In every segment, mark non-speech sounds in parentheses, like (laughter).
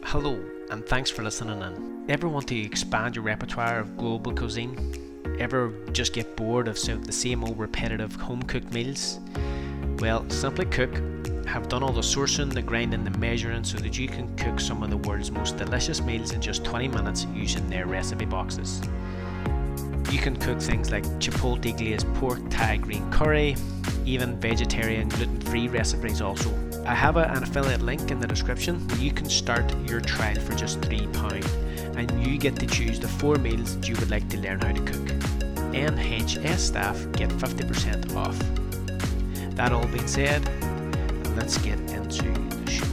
Hello, and thanks for listening in. Ever want to expand your repertoire of global cuisine? Ever just get bored of the same old repetitive home cooked meals? Well, Simply Cook have done all the sourcing, the grinding, the measuring so that you can cook some of the world's most delicious meals in just 20 minutes using their recipe boxes. You can cook things like chipotle glazed pork Thai green curry, even vegetarian gluten free recipes also. I have a, an affiliate link in the description where you can start your trial for just £3 and you get to choose the four meals that you would like to learn how to cook. NHS staff get 50% off. That all being said, let's get into the show.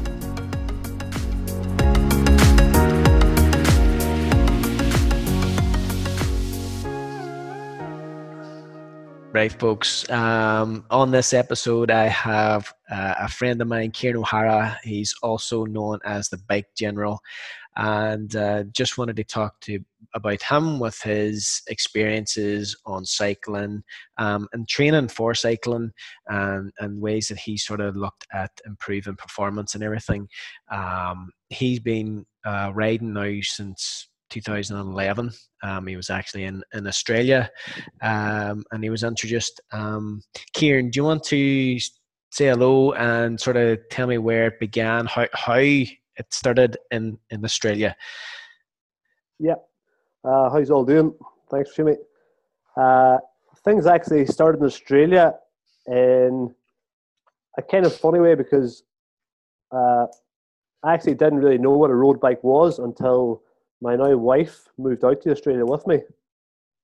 Right, folks. Um, on this episode, I have uh, a friend of mine, Kieran O'Hara. He's also known as the Bike General, and uh, just wanted to talk to about him with his experiences on cycling um, and training for cycling and, and ways that he sort of looked at improving performance and everything. Um, he's been uh, riding now since 2011. Um, he was actually in, in Australia um, and he was introduced. Um, Kieran, do you want to say hello and sort of tell me where it began, how, how it started in, in Australia? Yeah. Uh, how's all doing? Thanks, Jimmy. Uh, things actually started in Australia in a kind of funny way because uh, I actually didn't really know what a road bike was until my now wife moved out to Australia with me,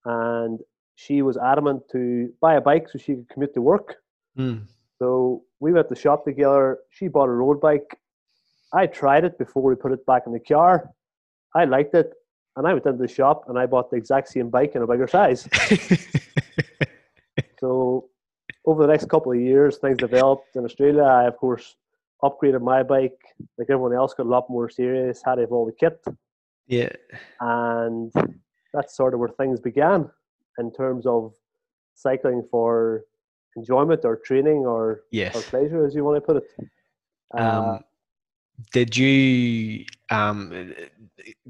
and she was adamant to buy a bike so she could commute to work. Mm. So we went to shop together. She bought a road bike. I tried it before we put it back in the car. I liked it, and I went into the shop and I bought the exact same bike in a bigger size. (laughs) so over the next couple of years, things developed in Australia. I, of course, upgraded my bike. Like everyone else, got a lot more serious. Had to have all the kit. Yeah. And that's sort of where things began in terms of cycling for enjoyment or training or, yes. or pleasure, as you want to put it. Uh, um, did you um,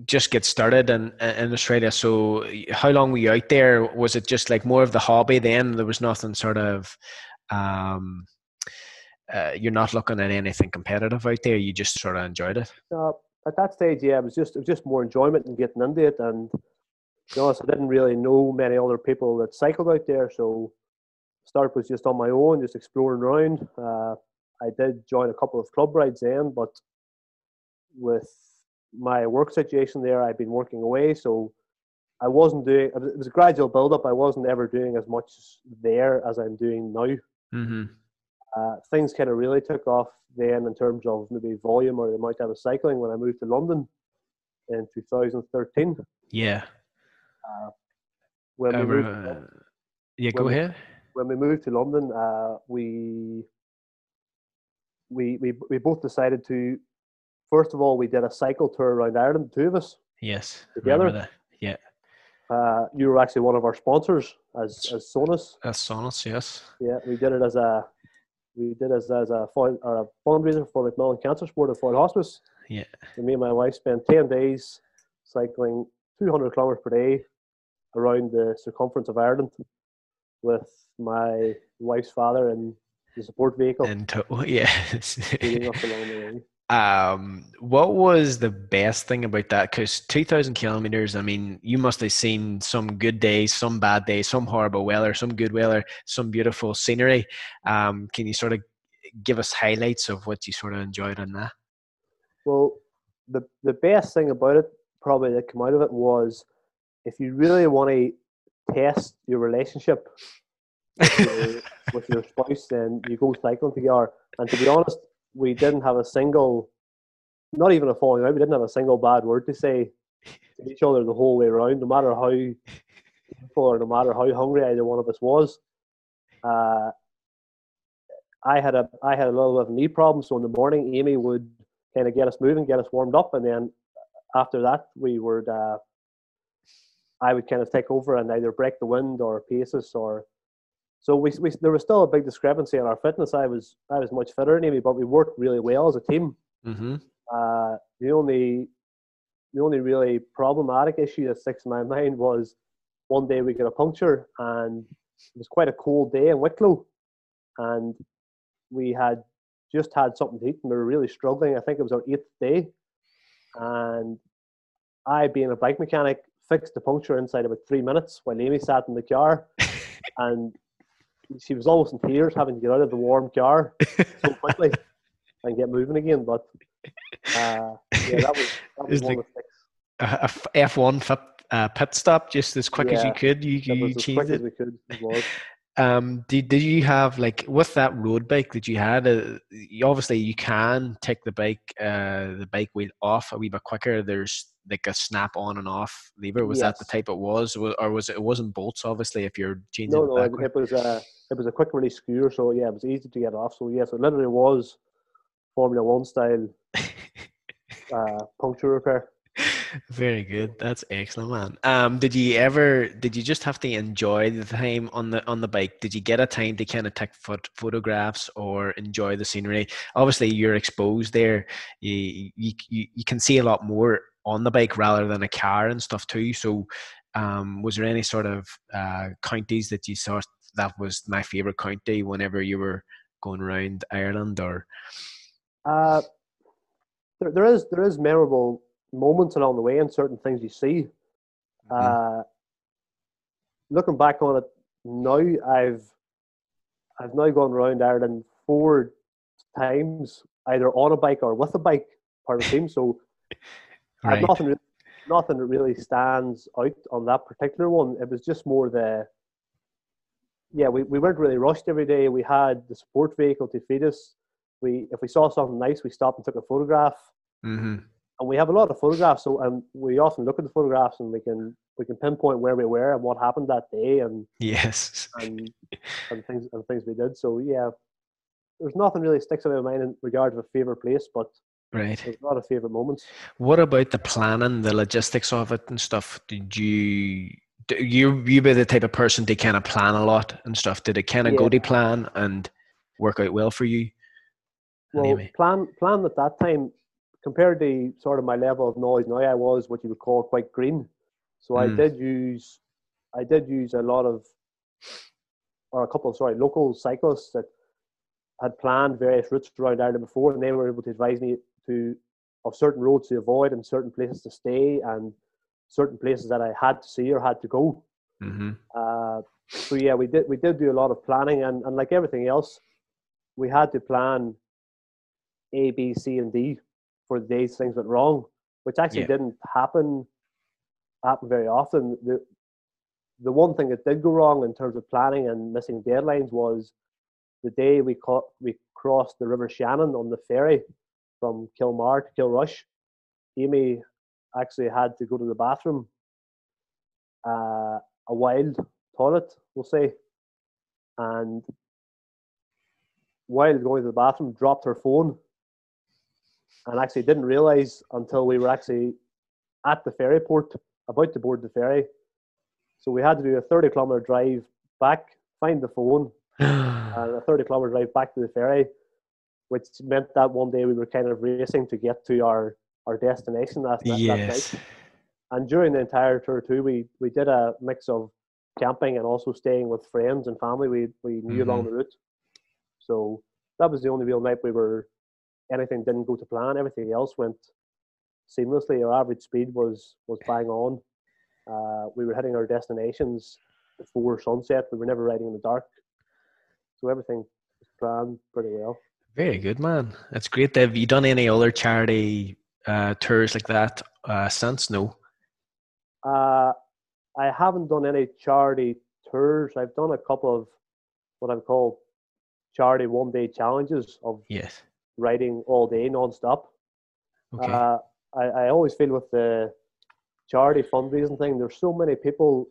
just get started in, in Australia? So, how long were you out there? Was it just like more of the hobby then? There was nothing sort of. Um, uh, you're not looking at anything competitive out there. You just sort of enjoyed it. Uh, at that stage, yeah, it was just it was just more enjoyment and getting into it. And to be honest, I didn't really know many other people that cycled out there, so start was just on my own, just exploring around. Uh, I did join a couple of club rides then, but with my work situation there, I've been working away, so I wasn't doing. It was a gradual build up. I wasn't ever doing as much there as I'm doing now. Mm-hmm. Uh, things kind of really took off then in terms of maybe volume or the amount I was cycling when I moved to London in 2013. Yeah. Uh, when we moved, uh, yeah, go ahead. When we moved to London, uh, we, we we we both decided to. First of all, we did a cycle tour around Ireland, two of us. Yes. Together. Yeah. Uh, you were actually one of our sponsors as as Sonus. As Sonus, yes. Yeah, we did it as a we did as, as a, a fundraiser for Macmillan Cancer Support at Foyle Hospice. Yeah. And me and my wife spent 10 days cycling 200 kilometres per day around the circumference of Ireland with my wife's father in the support vehicle. And to- (laughs) yeah um, what was the best thing about that? Because 2,000 kilometers, I mean, you must have seen some good days, some bad days, some horrible weather, some good weather, some beautiful scenery. Um, can you sort of give us highlights of what you sort of enjoyed on that? Well, the, the best thing about it, probably that came out of it, was if you really want to test your relationship with, your, (laughs) with your spouse, then you go cycling together. And to be honest, we didn't have a single, not even a falling out. We didn't have a single bad word to say to each other the whole way around, no matter how or no matter how hungry either one of us was. Uh, I had a I had a little bit of knee problem, so in the morning Amy would kind of get us moving, get us warmed up, and then after that we would uh, I would kind of take over and either break the wind or pace us or so we, we there was still a big discrepancy in our fitness. I was I was much fitter than Amy, but we worked really well as a team. Mm-hmm. Uh, the only the only really problematic issue that sticks in my (laughs) mind was one day we got a puncture and it was quite a cold day in Wicklow and we had just had something to eat and we were really struggling. I think it was our eighth day. And I, being a bike mechanic, fixed the puncture inside about three minutes while Amy sat in the car. (laughs) and she was almost in tears having to get out of the warm car so quickly and get moving again. But uh, yeah, that was, that was one like of the A F1 fit, uh, pit stop just as quick yeah, as you could. You, you changed it. Um, did, did you have like with that road bike that you had? Uh, obviously, you can take the bike uh, the bike wheel off a wee bit quicker. There's like a snap on and off lever. Was yes. that the type it was, or was it? It wasn't bolts, obviously. If you're changing, no, no, it, it was a it was a quick release screw. So yeah, it was easy to get off. So yes, it literally was Formula One style (laughs) uh, puncture repair. Very good. That's excellent, man. Um, did you ever? Did you just have to enjoy the time on the on the bike? Did you get a time to kind of take phot- photographs or enjoy the scenery? Obviously, you're exposed there. You, you you can see a lot more on the bike rather than a car and stuff too. So, um, was there any sort of uh, counties that you saw that was my favorite county whenever you were going around Ireland or? Uh, there, there is there is memorable moments along the way and certain things you see. Mm-hmm. Uh, looking back on it now, I've I've now gone around Ireland four times, either on a bike or with a bike, part of the team. So (laughs) right. Nothing nothing that really stands out on that particular one. It was just more the yeah, we, we weren't really rushed every day. We had the support vehicle to feed us. We if we saw something nice, we stopped and took a photograph. Mm-hmm and we have a lot of photographs. So and we often look at the photographs and we can we can pinpoint where we were and what happened that day and yes and (laughs) and things and things we did. So yeah, there's nothing really sticks out in my mind in regard to a favorite place, but right, there's a lot of favorite moments. What about the planning, the logistics of it and stuff? Did you? You you be the type of person to kind of plan a lot and stuff. Did it kind of yeah. go to plan and work out well for you? Well, anyway. plan plan at that time compared to sort of my level of knowledge now, I was what you would call quite green. So mm. I did use, I did use a lot of, or a couple of sorry local cyclists that had planned various routes around Ireland before, and they were able to advise me to of certain roads to avoid and certain places to stay and certain places that I had to see or had to go. Mm-hmm. Uh, so yeah, we did we did do a lot of planning, and, and like everything else, we had to plan A, B, C, and D for the days things went wrong, which actually yeah. didn't happen happen very often. The the one thing that did go wrong in terms of planning and missing deadlines was the day we caught, we crossed the River Shannon on the ferry from Killimer to Kilrush. Amy actually had to go to the bathroom, uh, a wild toilet, we'll say, and while going to the bathroom, dropped her phone and actually didn't realize until we were actually at the ferry port about to board the ferry. So we had to do a 30 kilometer drive back, find the phone, (sighs) and a 30 kilometer drive back to the ferry, which meant that one day we were kind of racing to get to our, our destination that, that, yes. that night. And during the entire tour too, we, we did a mix of camping and also staying with friends and family we, we knew mm-hmm. along the route. So that was the only real night we were anything didn't go to plan. Everything else went seamlessly. Our average speed was was bang on. Uh, we were hitting our destinations before sunset. We were never riding in the dark, so everything was planned pretty well. Very good, man. That's great. Have you done any other charity uh, tours like that uh, since? No. Uh, I haven't done any charity tours. I've done a couple of what I've called charity one day challenges of yes riding all day non-stop. Okay. Uh, I, I always feel with the charity fundraising thing, there's so many people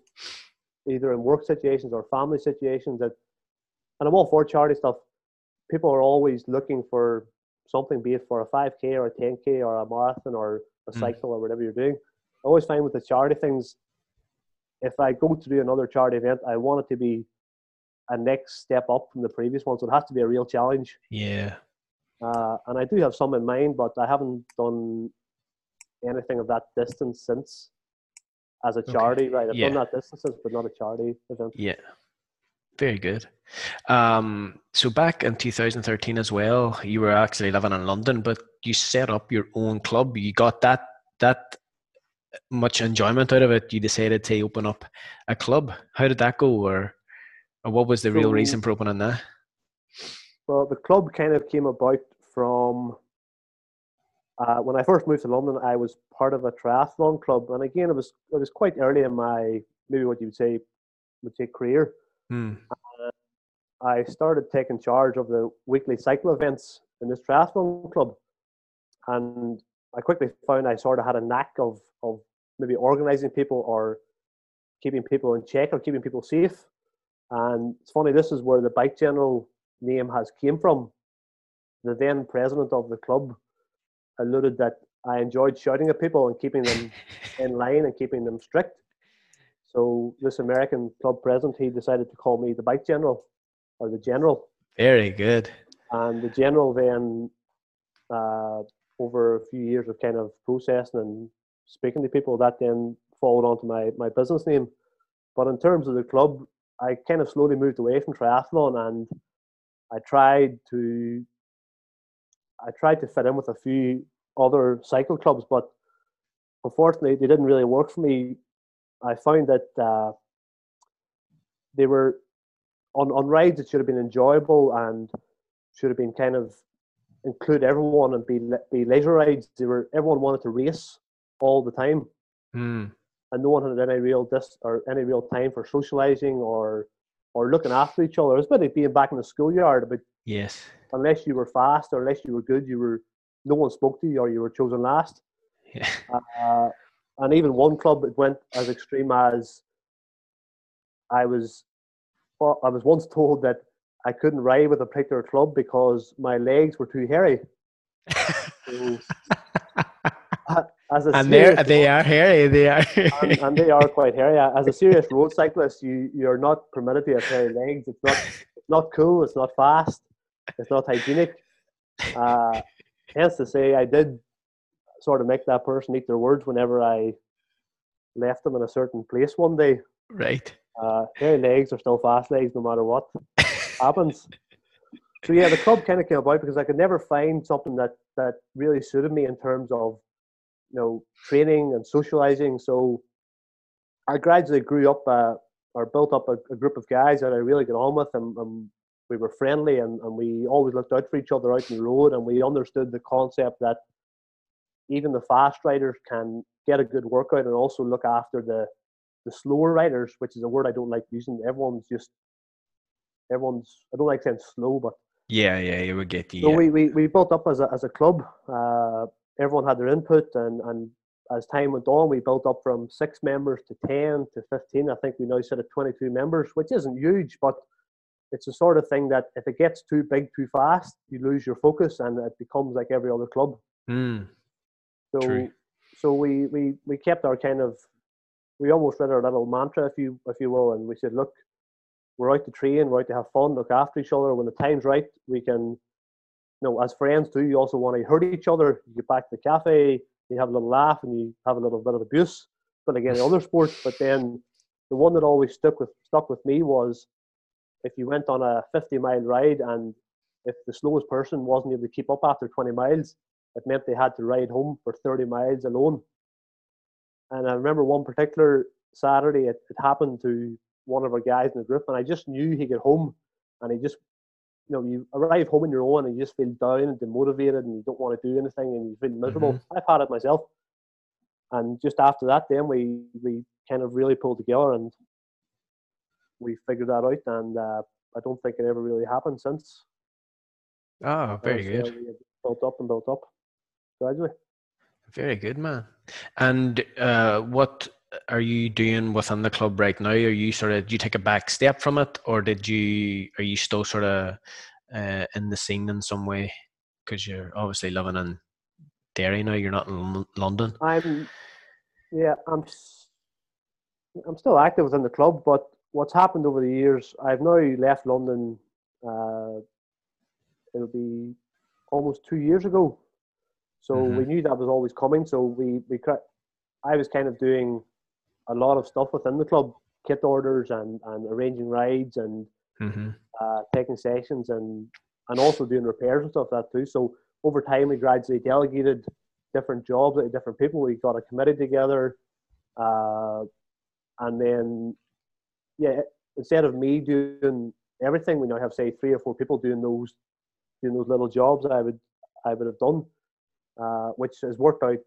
either in work situations or family situations that, and I'm all for charity stuff. People are always looking for something, be it for a 5K or a 10K or a marathon or a mm. cycle or whatever you're doing. I always find with the charity things, if I go to do another charity event, I want it to be a next step up from the previous one. So it has to be a real challenge. Yeah. Uh, and I do have some in mind, but I haven't done anything of that distance since as a charity. Okay. Right, I've yeah. done that distances, but not a charity event. Yeah, very good. Um, so back in 2013 as well, you were actually living in London, but you set up your own club. You got that that much enjoyment out of it. You decided to open up a club. How did that go, or, or what was the so, real reason for opening that? Well, the club kind of came about from uh, when I first moved to London. I was part of a triathlon club, and again, it was it was quite early in my maybe what you would say would say career. Hmm. Uh, I started taking charge of the weekly cycle events in this triathlon club, and I quickly found I sort of had a knack of of maybe organizing people or keeping people in check or keeping people safe. And it's funny, this is where the Bike General name has came from. The then president of the club alluded that I enjoyed shouting at people and keeping them (laughs) in line and keeping them strict. So this American club president, he decided to call me the bike general or the general. Very good. And the general then, uh, over a few years of kind of processing and speaking to people, that then followed on to my, my business name. But in terms of the club, I kind of slowly moved away from triathlon and I tried to I tried to fit in with a few other cycle clubs, but unfortunately they didn't really work for me. I found that uh, they were on on rides that should have been enjoyable and should have been kind of include everyone and be be leisure rides. They were everyone wanted to race all the time, mm. and no one had any real dis or any real time for socializing or or looking after each other. It's about being back in the schoolyard, but yes, unless you were fast or unless you were good, you were no one spoke to you or you were chosen last. Yeah. (laughs) Uh, and even one club it went as extreme as I was. Well, I was once told that I couldn't ride with a particular club because my legs were too hairy. so, (laughs) as a and they they are hairy. They are, and, and, they are quite hairy. As a serious road cyclist, you you're not permitted to have hairy legs. It's not it's not cool. It's not fast. It's not hygienic. Uh, hence to say, I did sort of make that person eat their words whenever I left them in a certain place one day. Right. Uh, hairy legs are still fast legs, no matter what (laughs) happens. So yeah, the club kind of came about because I could never find something that that really suited me in terms of you know training and socializing. So I gradually grew up uh, or built up a, a, group of guys that I really got on with, and, and we were friendly, and, and we always looked out for each other out in the road, and we understood the concept that even the fast riders can get a good workout and also look after the the slower riders, which is a word I don't like using. Everyone's just everyone's I don't like saying slow, but yeah, yeah, you would get the. So we, we, we built up as a as a club. Uh, everyone had their input, and and as time went on, we built up from six members to ten to fifteen. I think we now sit at twenty two members, which isn't huge, but it's the sort of thing that if it gets too big too fast, you lose your focus, and it becomes like every other club. Mm. So True. so we we we kept our kind of we almost read our little mantra, if you if you will, and we said, look, we're out to train, we're out to have fun, look after each other. When the time's right, we can, you know, as friends too, you also want to hurt each other. You get back to the cafe, you have a little laugh, and you have a little bit of abuse. But again, (laughs) other sports. But then the one that always stuck with stuck with me was if you went on a 50 mile ride and if the slowest person wasn't able to keep up after 20 miles, it meant they had to ride home for 30 miles alone. And I remember one particular Saturday, it, it happened to one of our guys in the group, and I just knew he'd get home, and he just, you know, you arrive home on your own and you just feel down and demotivated, and you don't want to do anything, and you feel miserable. Mm-hmm. I've had it myself, and just after that, then we we kind of really pulled together and we figured that out, and uh, I don't think it ever really happened since. Oh, very good. built up and built up gradually. Very good, man. And uh, what are you doing within the club right now? Are you sort of did you take a back step from it, or did you are you still sort of uh, in the scene in some way? Because you're obviously living in Derry now. You're not in London. I'm, yeah, I'm. I'm still active within the club, but what's happened over the years, I've now left London. Uh, it'll be almost two years ago. So Mhm. we knew that was always coming. So we we I was kind of doing a lot of stuff within the club, kit orders and and arranging rides and hmm uh, taking sessions and and also doing repairs and stuff like that too. So over time, we gradually delegated different jobs to different people. We got a committee together, uh, and then yeah, instead of me doing everything, we now have say three or four people doing those doing those little jobs. I would I would have done, uh, which has worked out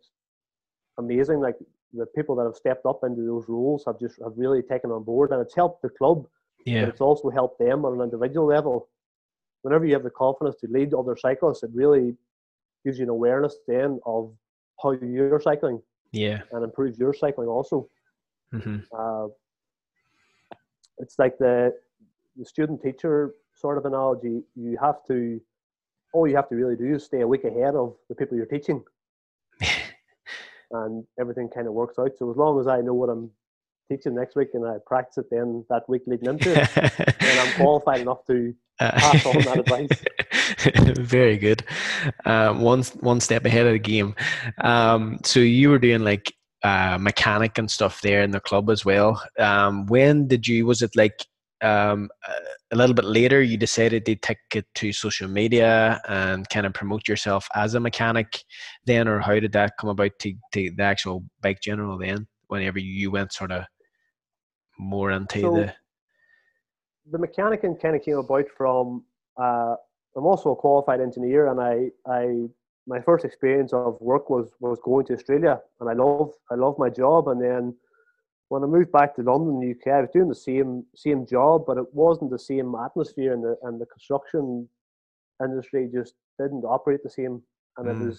amazing. Like the people that have stepped up into those roles have just have really taken on board, and it's helped the club Yeah. but it's also helped them on an individual level. Whenever you have the confidence to lead other cyclists, it really gives you an awareness then of how you're cycling Yeah. and improves your cycling also. hmm Uh, it's like the, the student teacher sort of analogy. You have to, all you have to really do is stay a week ahead of the people you're teaching, (laughs) and everything kind of works out. So as long as I know what I'm teaching next week and I practice it then that week leading into it, then I'm (laughs) qualified enough to pass on that advice. (laughs) Very good. Um, one one step ahead of the game. Um, so you were doing like uh, mechanic and stuff there in the club as well. Um, when did you? Was it like um, a little bit later? You decided to take it to social media and kind of promote yourself as a mechanic then, or how did that come about to, to the actual bike general then? Whenever you went sort of more into So- the the mechanicing kind of came about from uh, I'm also a qualified engineer, and I, I my first experience of work was was going to Australia, and I love I love my job. And then when I moved back to London, UK, I was doing the same same job, but it wasn't the same atmosphere, and the and the construction industry just didn't operate the same, and Mm. it was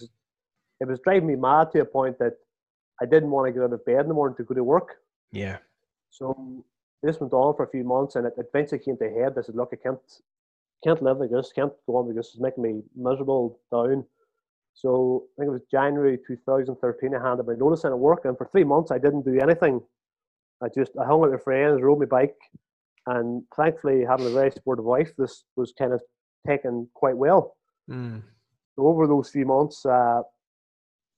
it was driving me mad to a point that I didn't want to get out of bed in the morning to go to work. yeah So this went on for a few months, and it eventually came to a head. I said, "Look, I can't, can't live like this. Can't go on like this. It's making me miserable, down." So I think it was January 2013. I handed my notice in at work, and for three months I didn't do anything. I just I hung out with friends, rode my bike, and thankfully, having a very supportive wife, this was kind of taken quite well. Mm. So over those few months, uh,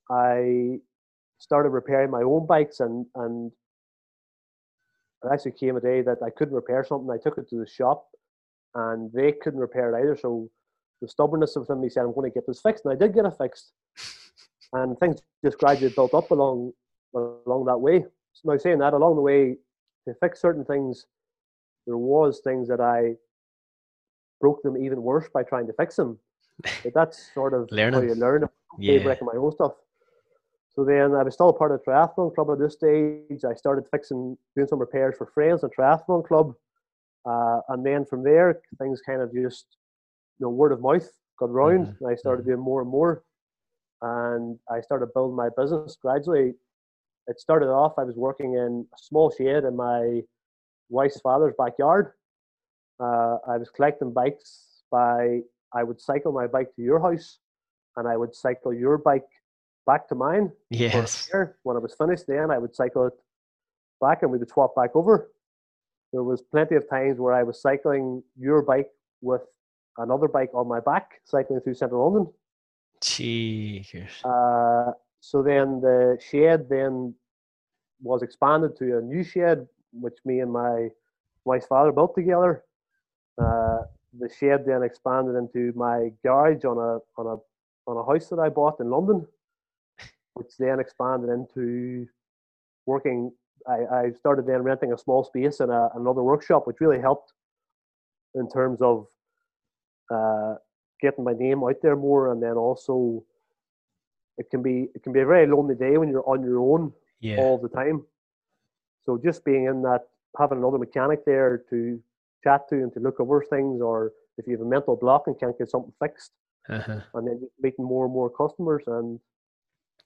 I started repairing my own bikes, and and it actually came a day that I couldn't repair something. I took it to the shop, and they couldn't repair it either. So the stubbornness of them, he said, "I'm going to get this fixed," and I did get it fixed. (laughs) And things just gradually built up along along that way. So now saying that, along the way, to fix certain things, there was things that I broke them even worse by trying to fix them. (laughs) But that's sort of how you learn. Yeah. breaking my own stuff. So then I was still a part of the triathlon club at this stage. I started fixing, doing some repairs for friends in triathlon club. Uh, and then from there, things kind of just, know, word of mouth got round. Mhm, And I started doing more and more. And I started building my business gradually. It started off, I was working in a small shed in my wife's father's backyard. Uh, I was collecting bikes by, I would cycle my bike to your house and I would cycle your bike back to mine Yes. When I was finished, then I would cycle it back and we would swap back over. There was plenty of times where I was cycling your bike with another bike on my back, cycling through central London. Cheers. Uh, so then the shed then was expanded to a new shed, which me and my wife's father built together. Uh, the shed then expanded into my garage on a on a on a house that I bought in London, which then expanded into working. I, I started then renting a small space in a, another workshop, which really helped in terms of uh, getting my name out there more, and then also it can be it can be a very lonely day when you're on your own Yeah. all the time. So just being in that, having another mechanic there to chat to and to look over things, or if you have a mental block and can't get something fixed, Uh-huh. and then meeting more and more customers, and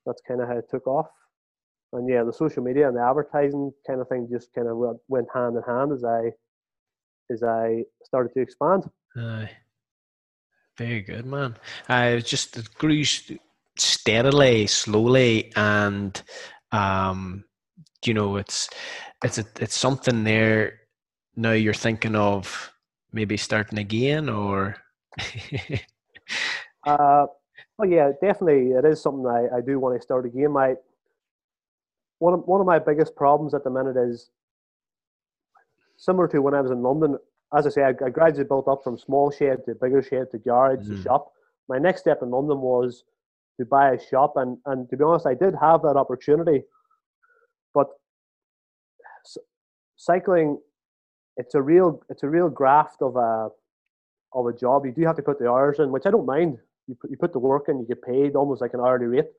that's kind of how it took off. And yeah, the social media and the advertising kind of thing just kind of went, hand in hand as I as I started to expand. Aye. Very good, man. I just it grew steadily, slowly, and um, you know, it's it's a, it's something there. Now you're thinking of maybe starting again, or (laughs) Uh, well, yeah, definitely, it is something I, I do want to start again. My one of, one of my biggest problems at the minute is similar to when I was in London. As I say, I, I gradually built up from small shed to bigger shed to garage mm. to shop. My next step in London was to buy a shop, and and to be honest, I did have that opportunity, but cycling, it's a real it's a real graft of a of a job. You do have to put the hours in, which I don't mind. You put, you put the work in, you get paid almost like an hourly rate.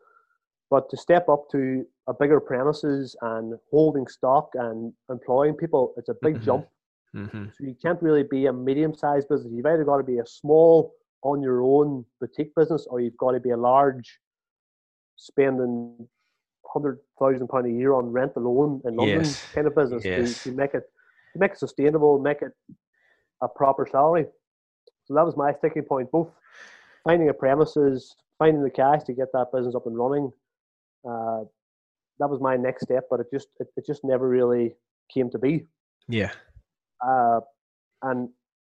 But to step up to a bigger premises and holding stock and employing people, it's a big mm-hmm. (laughs) jump. Mm-hmm. So you can't really be a medium-sized business. You've either got to be a small, on your own boutique business, or you've got to be a large, spending hundred thousand pound a year on rent alone in London yes. kind of business yes. to, to make it to make it sustainable, make it a proper salary. So that was my sticking point, both finding a premises, finding the cash to get that business up and running. Uh, that was my next step, but it just it, it just never really came to be. Yeah. Uh, and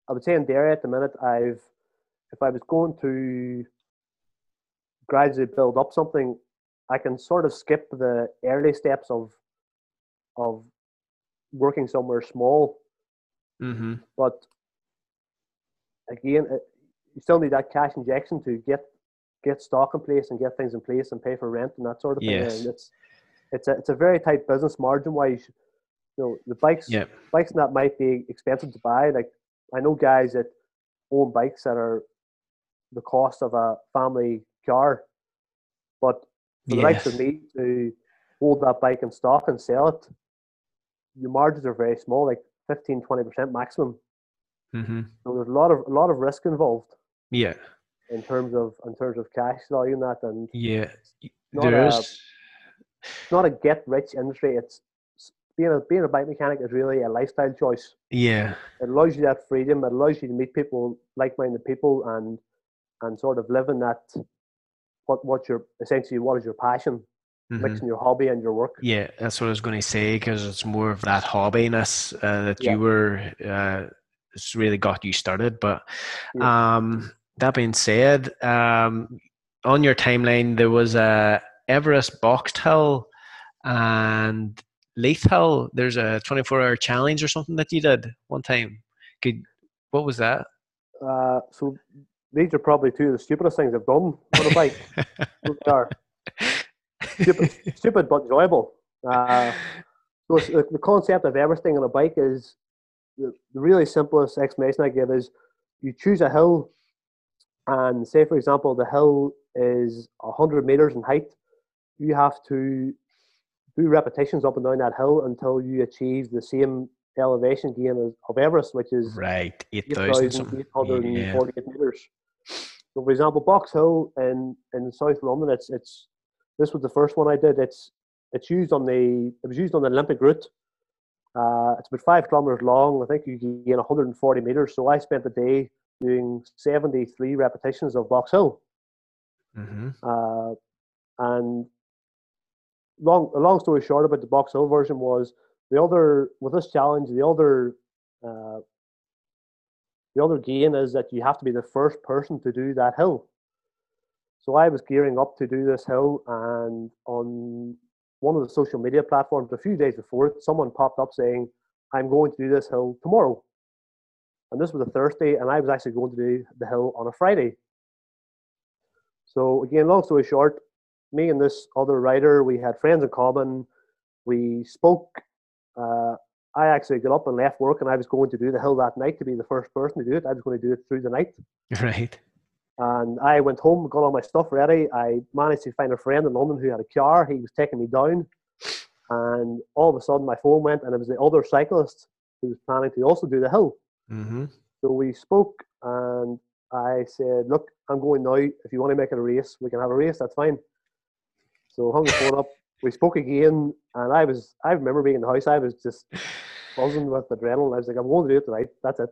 I would say in Derry at the minute, I've if I was going to gradually build up something, I can sort of skip the early steps of of working somewhere small. Mm-hmm. But again, it, you still need that cash injection to get get stock in place and get things in place and pay for rent and that sort of thing. Yes. And it's it's a it's a very tight business margin wise. You know, the bikes yep. bikes that might be expensive to buy. Like I know guys that own bikes that are the cost of a family car. But for the yes. likes of me to hold that bike in stock and sell it, your margins are very small, like 15, 20% maximum. Mm-hmm. So there's a lot of a lot of risk involved. Yeah. In terms of in terms of cash value and that, and yeah, there is. It's not a get rich industry. It's being a being a bike mechanic is really a lifestyle choice. Yeah. It allows you that freedom. It allows you to meet people, like minded people, and and sort of live in that. What what your essentially what is your passion? mm-hmm. mixing your hobby and your work. Yeah, that's what I was going to say because it's more of that hobbiness uh, that yeah. you were. Uh, it's really got you started. But yeah. um, that being said, um, on your timeline there was a Everest Box Hill and Leith Hill. There's a 24 hour challenge or something that you did one time. Could what was that? Uh, so these are probably two of the stupidest things I've done on a bike. are stupid, (laughs) stupid but enjoyable. Uh, so the, the, concept of Everesting on a bike is the, the really simplest explanation I give is you choose a hill, and say for example the hill is hundred meters in height. You have to do repetitions up and down that hill until you achieve the same elevation gain of Everest, which is right eight thousand eight hundred and forty-eight meters. So, for example, Box Hill in in South London, it's it's this was the first one I did. It's it's used on the it was used on the Olympic route. Uh, it's about five kilometers long. I think you gain 140 meters. So I spent the day doing 73 repetitions of Box Hill. Mm-hmm. Uh, and long long story short about the Box Hill version was the other with this challenge. The other uh, the other gain is that you have to be the first person to do that hill. So I was gearing up to do this hill, and on one of the social media platforms a few days before it, someone popped up saying, I'm going to do this hill tomorrow. And this was a Thursday, and I was actually going to do the hill on a Friday. So, again, long story short, me and this other rider, we had friends in common. We spoke. Uh, I actually got up and left work, and I was going to do the hill that night to be the first person to do it. I was going to do it through the night. (laughs) Right. And I went home, got all my stuff ready. I managed to find a friend in London who had a car. He was taking me down. And all of a sudden, my phone went, and it was the other cyclist who was planning to also do the hill. Mm-hmm. So we spoke, and I said, Look, I'm going now. If you want to make it a race, we can have a race. That's fine. So hung the phone up. We spoke again, and I was, I remember being in the house, I was just buzzing with adrenaline. I was like, I'm going to do it tonight. That's it.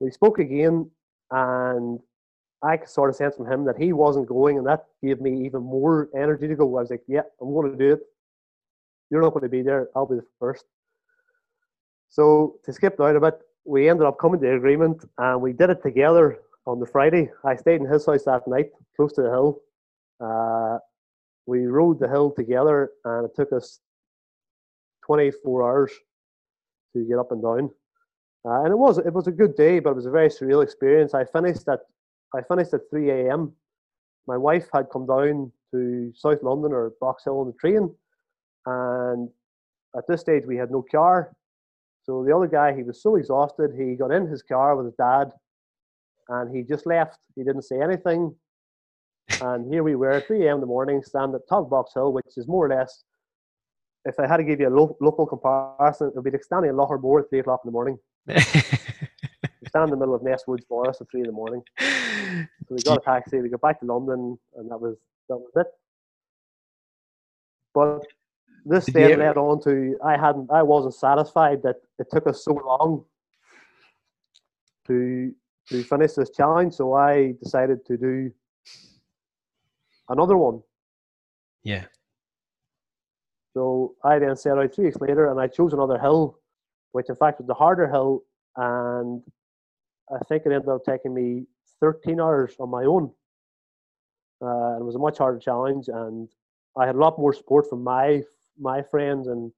We spoke again, and I could sort of sense from him that he wasn't going, and that gave me even more energy to go. I was like, "Yeah, I'm going to do it. You're not going to be there. I'll be the first. So to skip down a bit, we ended up coming to agreement, and we did it together on the Friday, I stayed in his house that night, close to the hill. Uh, we rode the hill together, and it took us 24 hours to get up and down. Uh, and it was it was a good day, but it was a very surreal experience. I finished at I finished at 3 a.m. My wife had come down to South London or Box Hill on the train, and at this stage we had no car. So the other guy, he was so exhausted, he got in his car with his dad, and he just left. He didn't say anything. And here we were, at 3 a.m. in the morning, standing at top Box Hill, which is more or less, if I had to give you a lo- local comparison, it would be like standing in Lochar at 3 o'clock in the morning. (laughs) We stand in the middle of Nesswoods Forest at 3 in the morning. So we got a taxi, we got back to London, and that was that was it. But this Did then led on to I hadn't I wasn't satisfied that it took us so long to to finish this challenge, so I decided to do another one. Yeah. So I then set out three weeks later, and I chose another hill, which in fact was the harder hill, and I think it ended up taking me 13 hours on my own. Uh, it was a much harder challenge, and I had a lot more support from my my friends, and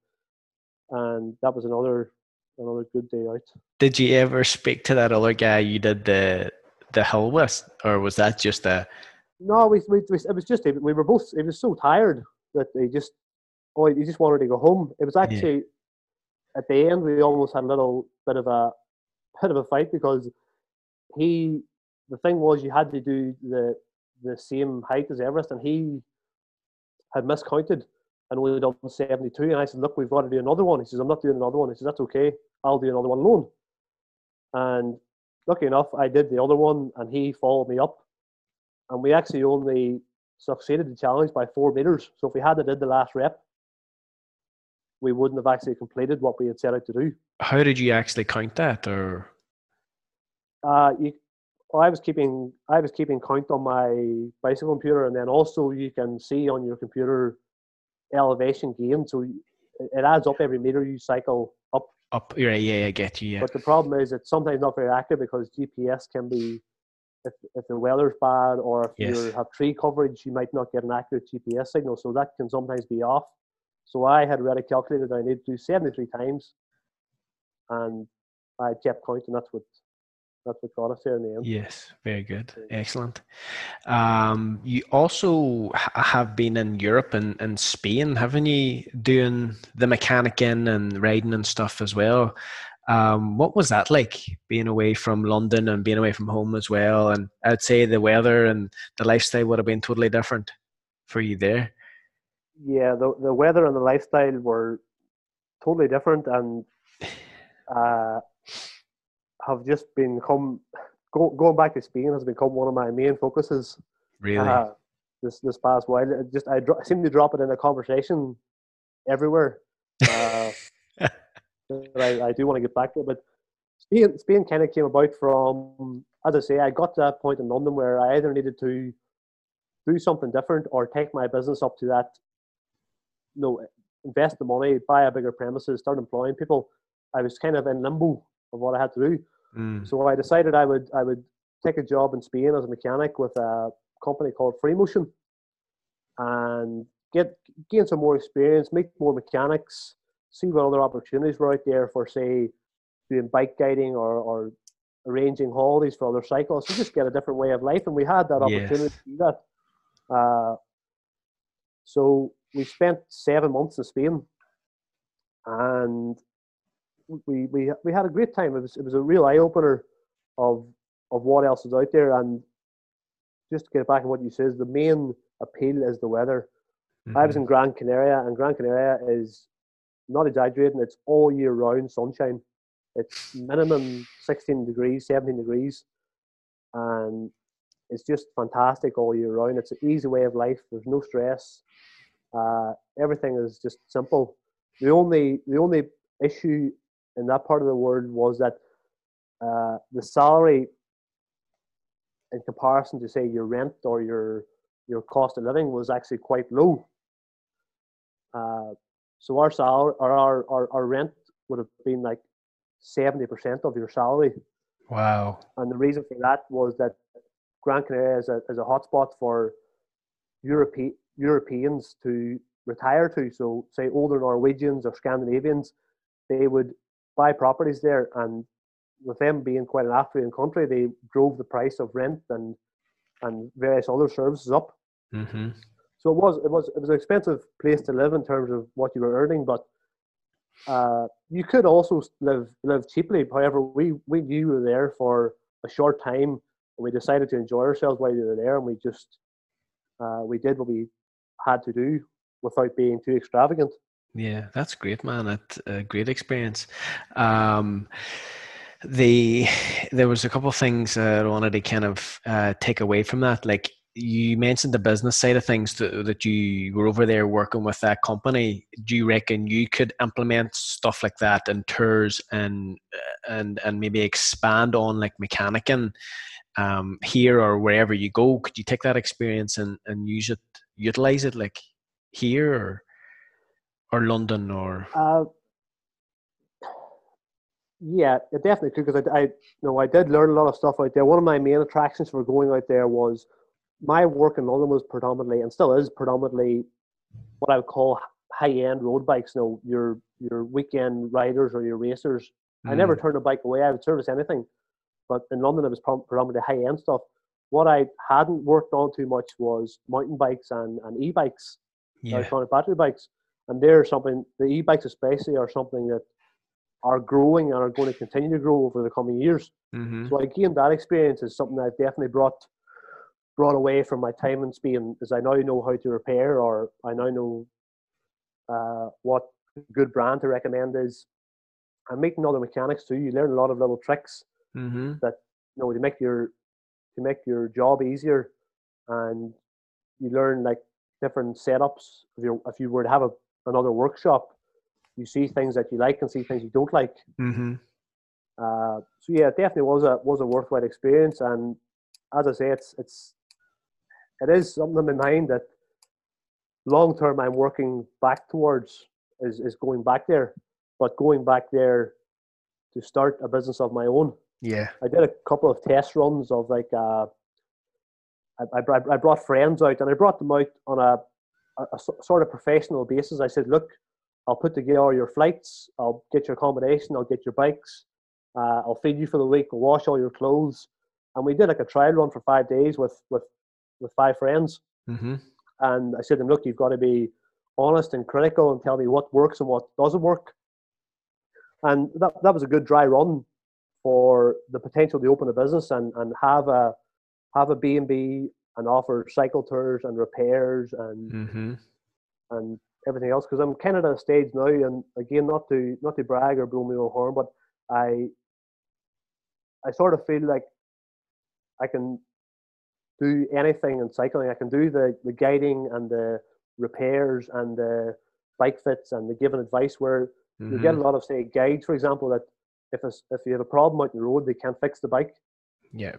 and that was another another good day out. Did you ever speak to that other guy you did the the hill with, or was that just a No, we, we, we it was just we were both. He was so tired that he just oh he just wanted to go home. It was actually at the end we almost had a little bit of a bit of a fight because he the thing was you had to do the the same height as Everest and he had miscounted and only done 72 and I said look we've got to do another one. He says I'm not doing another one. He says that's okay. I'll do another one alone. And lucky enough I did the other one and he followed me up and we actually only succeeded the challenge by four meters. So if we hadn't did the last rep, we wouldn't have actually completed what we had set out to do. how did you actually count that or Uh, you, I was keeping I was keeping count on my bicycle computer, and then also you can see on your computer elevation gain. So it adds up every meter you cycle up. up yeah yeah I get you yeah But the problem is it's sometimes not very accurate because GPS can be if, if the weather's bad or if Yes. you have tree coverage, you might not get an accurate GPS signal. So that can sometimes be off. So I had already calculated I need to do 73 times and I kept counting. That's what that's what got us there in the end. Yes, very good. Excellent. Um, you also have been in Europe and, and Spain, haven't you, doing the mechanicing and riding and stuff as well? Um, what was that like, being away from London and being away from home as well? And I'd say the weather and the lifestyle would have been totally different for you there. Yeah, the the weather and the lifestyle were totally different and (sighs) uh, have just become go, going back to Spain has become one of my main focuses Really? uh, this this past while. It just I, dro- I seem to drop it in a conversation everywhere. (laughs) Uh, I, I do want to get back to it. But Spain Spain kind of came about from as I say, I got to that point in London where I either needed to do something different or take my business up to that you know, invest the money, buy a bigger premises, start employing people. I was kind of in limbo of what I had to do. Mm, So I decided I would I would take a job in Spain as a mechanic with a company called Free Motion and get gain some more experience, meet more mechanics, see what other opportunities were out there for say doing bike guiding or, or arranging holidays for other cyclists. So just get a different way of life and we had that Yes. opportunity to do that. Uh, so we spent seven months in Spain and we we we had a great time. It was it was a real eye opener of of what else is out there. And just to get back on what you says, the main appeal is the weather. I was in Gran Canaria, and Gran Canaria is not exaggerating. It's all year round sunshine. It's minimum 16 degrees, 17 degrees, and it's just fantastic all year round. It's an easy way of life. There's no stress. Uh, everything is just simple. The only the only issue in that part of the world was that uh, the salary, in comparison to say your rent or your your cost of living, was actually quite low. Uh, so our salary or our, our, our rent would have been like seventy percent of your salary Wow. And the reason for that was that Gran Canaria is a, is a hotspot for Europe, Europeans to retire to. So, say older Norwegians or Scandinavians, they would buy properties there, and with them being quite an affluent country, they drove the price of rent and and various other services up. Mm-hmm. So it was it was it was an expensive place to live in terms of what you were earning, but uh, you could also live live cheaply. However, we we knew we were there for a short time, and we decided to enjoy ourselves while we were there, and we just uh, we did what we had to do without being too extravagant. Yeah, that's great, man. That's a great experience. Um, the there was a couple of things that I wanted to kind of uh, take away from that. Like you mentioned the business side of things that, that you were over there working with that company. Do you reckon you could implement stuff like that in tours and and and maybe expand on like mechanicking um, here or wherever you go? Could you take that experience and, and use it, utilize it like here or or London or? Uh, yeah, it definitely could because I, I, you know, I did learn a lot of stuff out there. One of my main attractions for going out there was my work in London was predominantly and still is predominantly what I would call high end road bikes. You know, your your weekend riders or your racers. Mm. I never mm. turned a bike away. I would service anything, but in London it was predominantly high end stuff. What I hadn't worked on too much was mountain bikes and, and e bikes, yeah. electronic battery bikes, and they're something. The e bikes especially are something that are growing and are going to continue to grow over the coming years. Mm-hmm. So again, that experience is something I've definitely brought brought away from my time in Spain is I now know how to repair or I now know uh, what good brand to recommend is. And meeting other mechanics too, you learn a lot of little tricks mm-hmm. that you know to make your to make your job easier, and you learn like different setups. If you if you were to have a, another workshop, you see things that you like and see things you don't like. Mm-hmm. Uh, so yeah, it definitely was a was a worthwhile experience, and as I say, it's it's it is something in my mind that long term I'm working back towards is, is going back there, but going back there to start a business of my own. Yeah, I did a couple of test runs of like uh, I, I, I brought friends out and I brought them out on a, a, a sort of professional basis. I said, look, I'll put together your flights, I'll get your accommodation, I'll get your bikes, uh, I'll feed you for the week, I'll wash all your clothes. And we did like a trial run for five days with with with five friends. Mm-hmm. And I said to them, look, you've got to be honest and critical and tell me what works and what doesn't work. And that, that was a good dry run for the potential to open a business and, and have a have a B&B and offer cycle tours and repairs and mm-hmm. and everything else because I'm kind of at a stage now and again not to not to brag or blow my own horn but I I sort of feel like I can do anything in cycling. I can do the, the guiding and the repairs and the bike fits and the giving advice where mm-hmm. you get a mm-hmm. lot of say guides, for example, that if a, if you have a problem out in the road, they can't fix the bike. Yeah.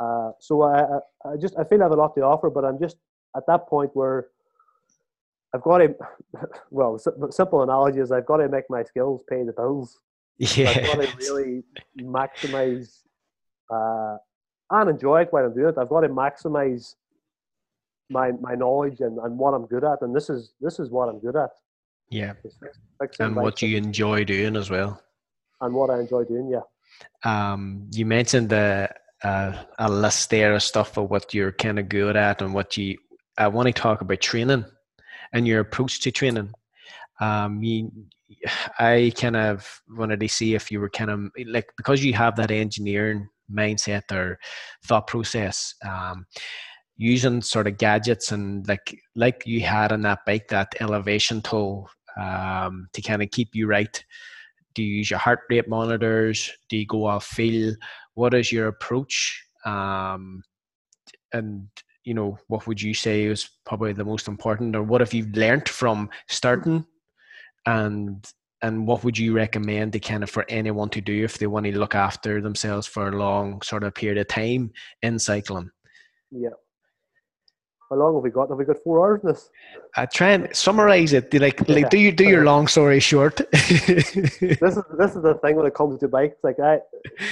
Uh, so I, I just I feel I have a lot to offer, but I'm just at that point where I've got to (laughs) well simple analogy is I've got to make my skills pay the bills. Yeah. (laughs) I've got to really maximize uh, and enjoy it while I'm doing it. I've got to maximize my my knowledge and, and what I'm good at, and this is this is what I'm good at. Yeah, and what you enjoy doing as well. And what I enjoy doing, yeah. Um, you mentioned the uh, a list there of stuff of what you're kind of good at and what you. I want to talk about training and your approach to training. Um, you, I kind of wanted to see if you were kind of like because you have that engineering mindset or thought process um, using sort of gadgets and like like you had on that bike that elevation tool um, to kind of keep you right. Do you use your heart rate monitors? Do you go off feel? What is your approach? Um, and you know what would you say is probably the most important or what have you learned from starting? And and what would you recommend to kind of for anyone to do if they want to look after themselves for a long sort of period of time in cycling yeah How long have we got? Have we got four hours in this? I try and summarize it. Do like, like do you do your long story short? (laughs) this is this is the thing when it comes to bikes. Like I,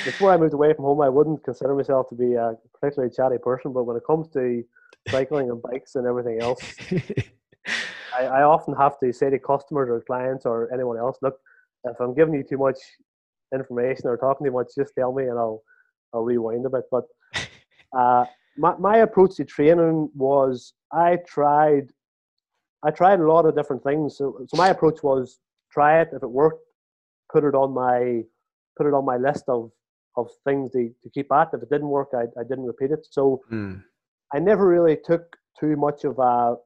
before I moved away from home, I wouldn't consider myself to be a particularly chatty person. But when it comes to cycling and bikes and everything else, (laughs) I, I often have to say to customers or clients or anyone else, look, if I'm giving you too much information or talking too much, just tell me and I'll I'll rewind a bit. But (laughs) uh, my my approach to training was I tried I tried a lot of different things. So, so my approach was try it. If it worked, put it on my put it on my list of of things to, to keep at. If it didn't work, I, I didn't repeat it. So mm. I never really took too much of a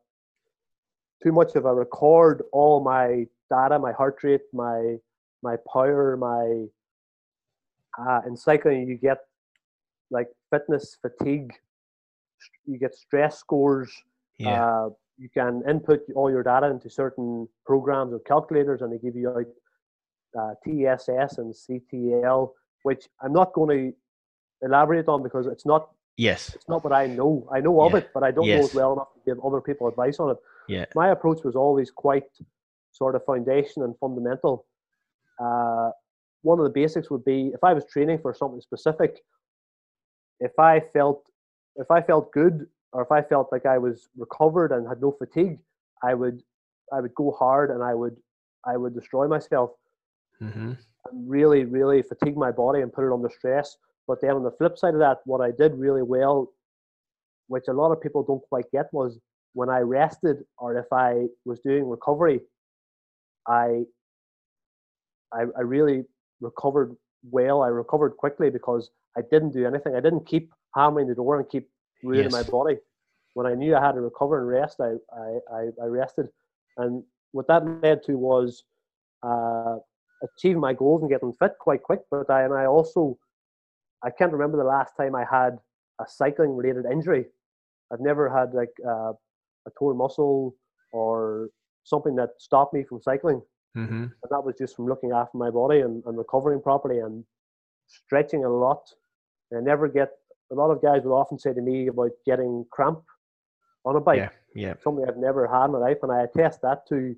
too much of a record all my data, my heart rate, my my power, my uh, in cycling you get like fitness fatigue, you get stress scores. Yeah. Uh, you can input all your data into certain programs or calculators, and they give you out uh, TSS and CTL, which I'm not going to elaborate on because it's not. Yes. It's not what I know. I know of yeah. it, but I don't yes. know it well enough to give other people advice on it. Yeah. My approach was always quite sort of foundation and fundamental. Uh, one of the basics would be if I was training for something specific, if I felt if I felt good or if I felt like I was recovered and had no fatigue, I would I would go hard and I would I would destroy myself mm-hmm. and really really fatigue my body and put it under stress. But then on the flip side of that, what I did really well, which a lot of people don't quite get, was when I rested or if I was doing recovery, I I, I really recovered well. I recovered quickly because I didn't do anything. I didn't keep hammering the door and keep ruining yes. my body. When I knew I had to recover and rest, I, I, I, rested. And what that led to was uh, achieving my goals and getting fit quite quick. But I, and I also, I can't remember the last time I had a cycling related injury. I've never had like uh, a torn muscle or something that stopped me from cycling. Mm-hmm. And that was just from looking after my body and, and recovering properly and stretching a lot. I never get, a lot of guys will often say to me about getting cramp on a bike. Yeah, yeah. Something I've never had in my life. And I attest that to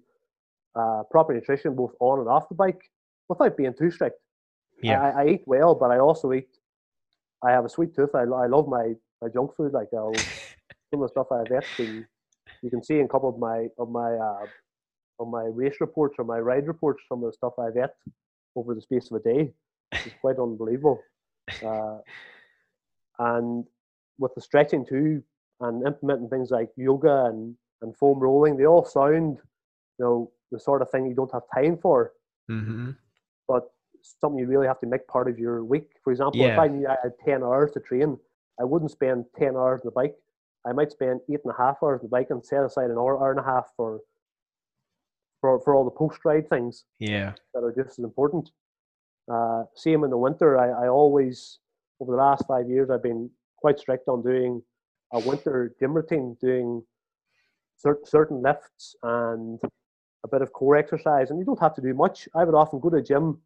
uh, proper nutrition, both on and off the bike, without being too strict. Yeah. I, I eat well, but I also eat, I have a sweet tooth. I, I love my, my junk food. Like I'll, (laughs) some of the stuff I've eaten, you can see in a couple of my, of my, uh, on my race reports or my ride reports, some of the stuff I've ate over the space of a day is quite (laughs) unbelievable. Uh, and with the stretching too, and implementing things like yoga and, and foam rolling, they all sound, you know, the sort of thing you don't have time for. Mm-hmm. But something you really have to make part of your week. For example, yeah. if I knew I had 10 hours to train, I wouldn't spend 10 hours on the bike. I might spend eight and a half hours on the bike and set aside an hour, hour and a half for for, for all the post ride things. Yeah. That are just as important. Uh, same in the winter. I, I always, over the last five years, I've been quite strict on doing a winter gym routine, doing cert- certain lifts and a bit of core exercise. And you don't have to do much. I would often go to the gym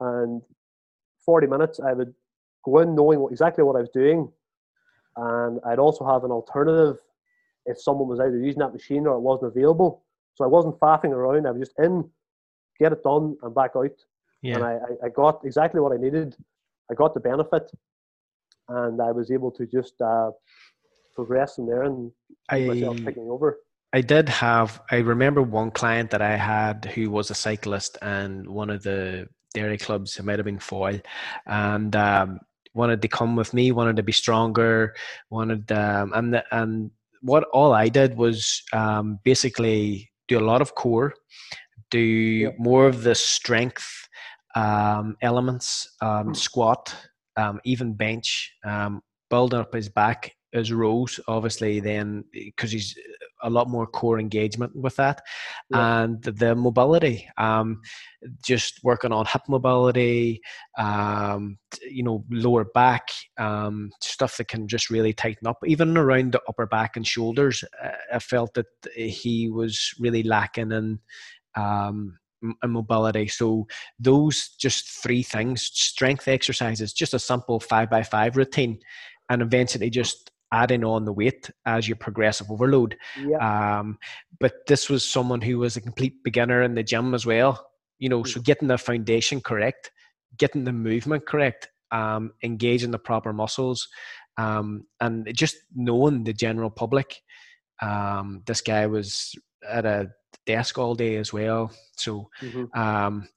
and 40 minutes, I would go in knowing what, exactly what I was doing. And I'd also have an alternative if someone was either using that machine or it wasn't available. So I wasn't faffing around. I was just in, get it done, and back out. Yeah. And I, I got exactly what I needed. I got the benefit, and I was able to just uh, progress in there and I, myself picking over. I did have. I remember one client that I had who was a cyclist, and one of the Derry clubs. It might have been Foyle, and um, wanted to come with me. Wanted to be stronger. Wanted um, and the, and what all I did was um, basically do a lot of core, do more of the strength um, elements, um, squat, um, even bench, um, build up his back his rows, obviously, then because he's a lot more core engagement with that, and the mobility, um, just working on hip mobility, um, you know, lower back, um, stuff that can just really tighten up, even around the upper back and shoulders. Uh, I felt that he was really lacking in. Um, mobility. So those just three things: strength exercises, just a simple five by five routine, and eventually just adding on the weight as your progressive overload. Yeah. Um, but this was someone who was a complete beginner in the gym as well. You know, so getting the foundation correct, getting the movement correct, um, engaging the proper muscles, um, and just knowing the general public. Um, this guy was at a desk all day as well. So, Mm-hmm. um,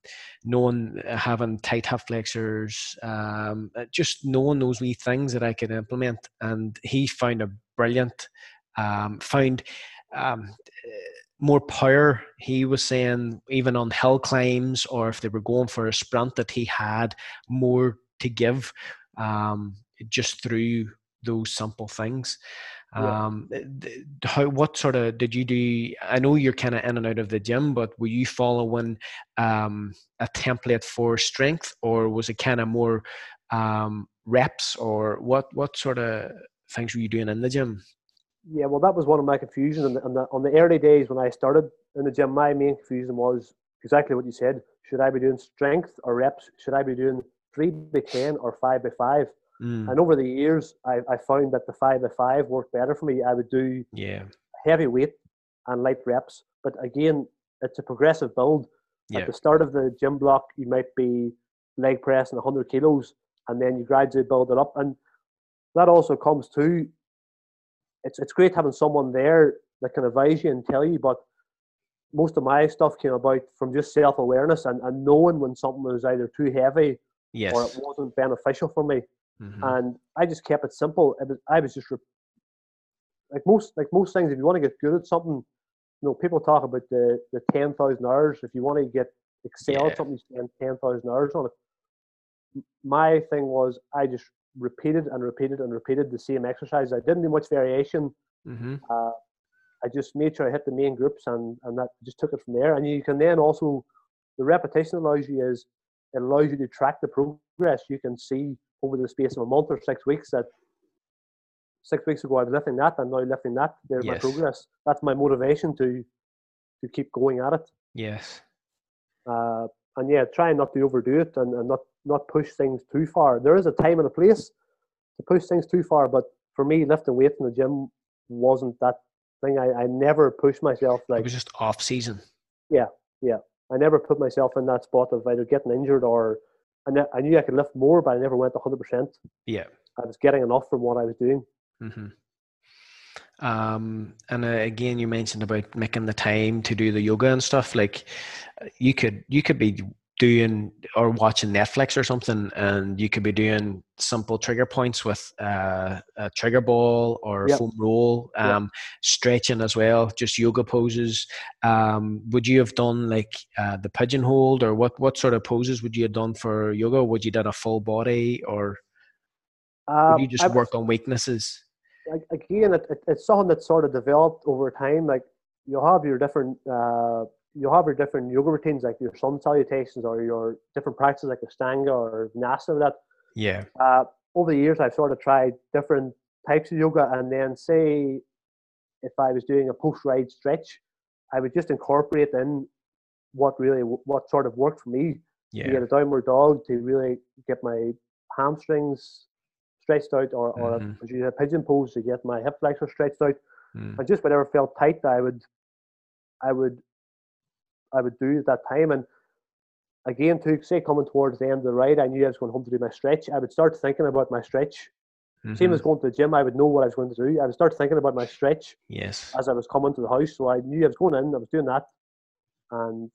knowing having tight hip flexors, um, uh, just knowing those wee things that I could implement, and he found a brilliant, um, found um, more power. He was saying even on hill climbs, or if they were going for a sprint, that he had more to give, um, just through those simple things. Yeah. Um, th- how what sort of did you do? I know you're kind of in and out of the gym, but were you following um, a template for strength, or was it kind of more um, reps, or what? What sort of things were you doing in the gym? Yeah, well, that was one of my confusions. And on the, on the early days when I started in the gym, my main confusion was exactly what you said. Should I be doing strength or reps? Should I be doing three by 10 or five by five? Mm, And over the years, I, I found that the five by five worked better for me. I would do yeah, heavy weight and light reps. But again, it's a progressive build. yeah, At the start of the gym block, you might be leg pressing 100 kilos, and then you gradually build it up. And that also comes to it's it's great having someone there that can advise you and tell you. But most of my stuff came about from just self awareness and, and knowing when something was either too heavy yes. or it wasn't beneficial for me. Mhm, And I just kept it simple. It was, I was just re- like most like most things. If you want to get good at something, you know, people talk about the the ten thousand hours. If you want to get excel Yeah. at something, you spend ten thousand hours on it. My thing was I just repeated and repeated and repeated the same exercise. I didn't do much variation. mhm, Uh, I just made sure I hit the main groups and and that just took it from there. And you can then also the repetition allows you is it allows you to track the progress. You can see over the space of a month or six weeks that six weeks ago I was lifting that, I'm now lifting that. There's my progress. That's my motivation to to keep going at it. yes. Uh, and yeah, try not to overdo it and, and not not push things too far. There is a time and a place to push things too far, but for me, lifting weights in the gym wasn't that thing. I, I never pushed myself like it was just off season. Yeah, yeah. I never put myself in that spot of either getting injured or I, I knew I could lift more, but I never went 100%. Yeah. I was getting enough from what I was doing. hmm Um, and uh, again, you mentioned about making the time to do the yoga and stuff. Like, uh, you could you could be doing or watching Netflix or something, and you could be doing simple trigger points with uh, a trigger ball or Yep. foam roll, Yep. um, stretching as well, just yoga poses. Um, would you have done like uh, the pigeonhole, or what? What sort of poses would you have done for yoga? Would you done a full body, or Uh, would you just I- work on weaknesses? again, it, it, it's something that's sort of developed over time. Like you'll have your different, uh, you'll have your different yoga routines, like your sun salutations or your different practices, like Ashtanga or Vinyasa. That Yeah. uh, over the years, I've sort of tried different types of yoga, and then say if I was doing a post-ride stretch, I would just incorporate in what really what sort of worked for me. Yeah. To get a downward dog to really get my hamstrings stretched out, or or Mhm. I do a pigeon pose to get my hip flexor stretched out, Mm. and just whatever felt tight, I would, I would, I would do at that time. And again, to say coming towards the end of the ride, I knew I was going home to do my stretch. I would start thinking about my stretch. Same Mhm. as going to the gym, I would know what I was going to do. I would start thinking about my stretch Yes. as I was coming to the house. So I knew I was going in, I was doing that, and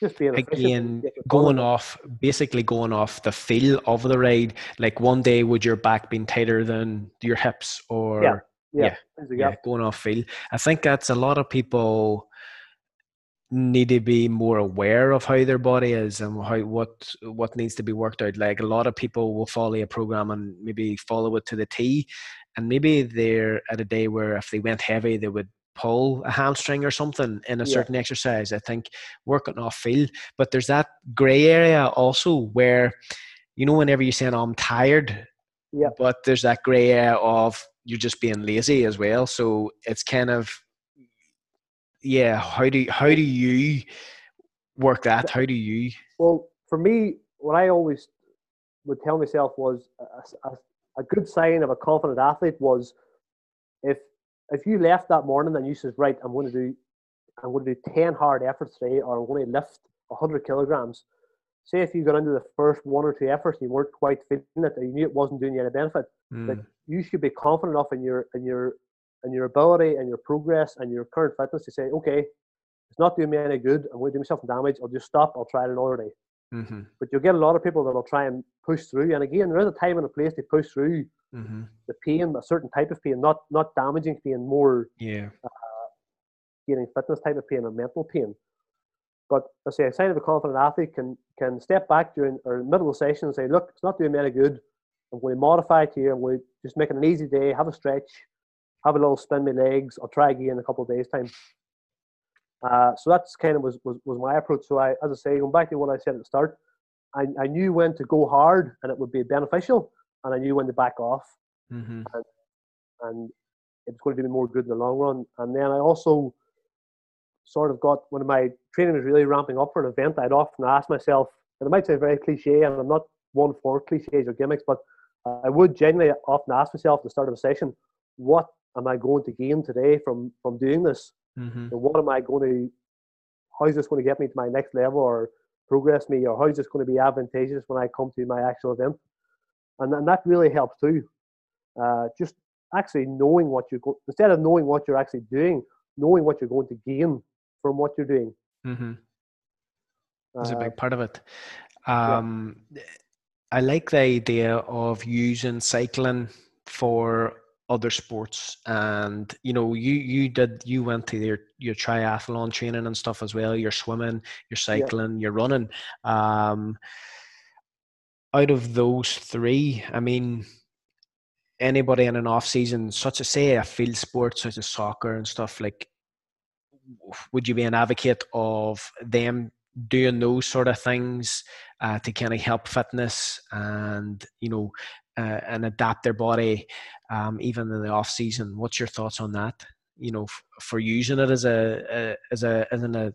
just being Again, going off, basically going off the feel of the ride. Like one day, would your back been tighter than your hips, or Yeah, yeah, like yeah, going off feel. I think that's a lot of people need to be more aware of how their body is and how what what needs to be worked out. Like a lot of people will follow a program and maybe follow it to the T, and maybe they're at a day where if they went heavy, they would pull a hamstring or something in a Yeah. certain exercise. I think working off feel, but there's that grey area also where you know whenever you're saying "Oh, I'm tired, Yeah. but there's that grey area of you're just being lazy as well. So it's kind of yeah. How do how do you work that? How do you? Well, for me, what I always would tell myself was a, a, a good sign of a confident athlete was if if you left that morning and you says, right, I'm going to do, I'm going to do ten hard efforts today, or I'm going to lift hundred kilograms. Say if you got into the first one or two efforts and you weren't quite feeling it, and you knew it wasn't doing you any benefit, Mm. that you should be confident enough in your in your in your ability and your progress and your current fitness to say, okay, it's not doing me any good. I'm going to do myself some damage. I'll just stop. I'll try it another day. Mm-hmm. But you'll get a lot of people that will try and push through. And again, there is a time and a place to push through Mm-hmm. the pain, a certain type of pain, not not damaging pain, more Yeah. gaining fitness type of pain or mental pain. But I say a sign of a confident athlete can can step back during or middle of the session and say, look, it's not doing me any good. I'm going to modify it here. I'm going to just make it an easy day, have a stretch, have a little spin my legs. I'll try again in a couple of days' time. Uh, so that's kind of was, was, was my approach. So I, as I say, going back to what I said at the start, I, I knew when to go hard and it would be beneficial, and I knew when to back off Mm-hmm. and it's going to do me more good in the long run. And then I also sort of got when my training was really ramping up for an event, I'd often ask myself, and it might sound very cliche, and I'm not one for cliches or gimmicks, but I would genuinely often ask myself at the start of a session, what am I going to gain today from from doing this? Mm-hmm. And what am I going to how is this going to get me to my next level or progress me or how is this going to be advantageous when I come to my actual event? And, and that really helps too. Uh, just actually knowing what you're going instead of knowing what you're actually doing, knowing what you're going to gain from what you're doing. Mm-hmm. That's a Uh, big part of it. Um, I like the idea of using cycling for other sports, and you know, you you did you went to your your triathlon training and stuff as well. You're swimming, you're cycling, you're running. Um, out of those three, I mean, anybody in an off season, such as say a field sport such as soccer and stuff like, would you be an advocate of them doing those sort of things uh, to kind of help fitness and you know uh, and adapt their body um, even in the off season what's your thoughts on that you know f- for using it as a, a as a as an, a,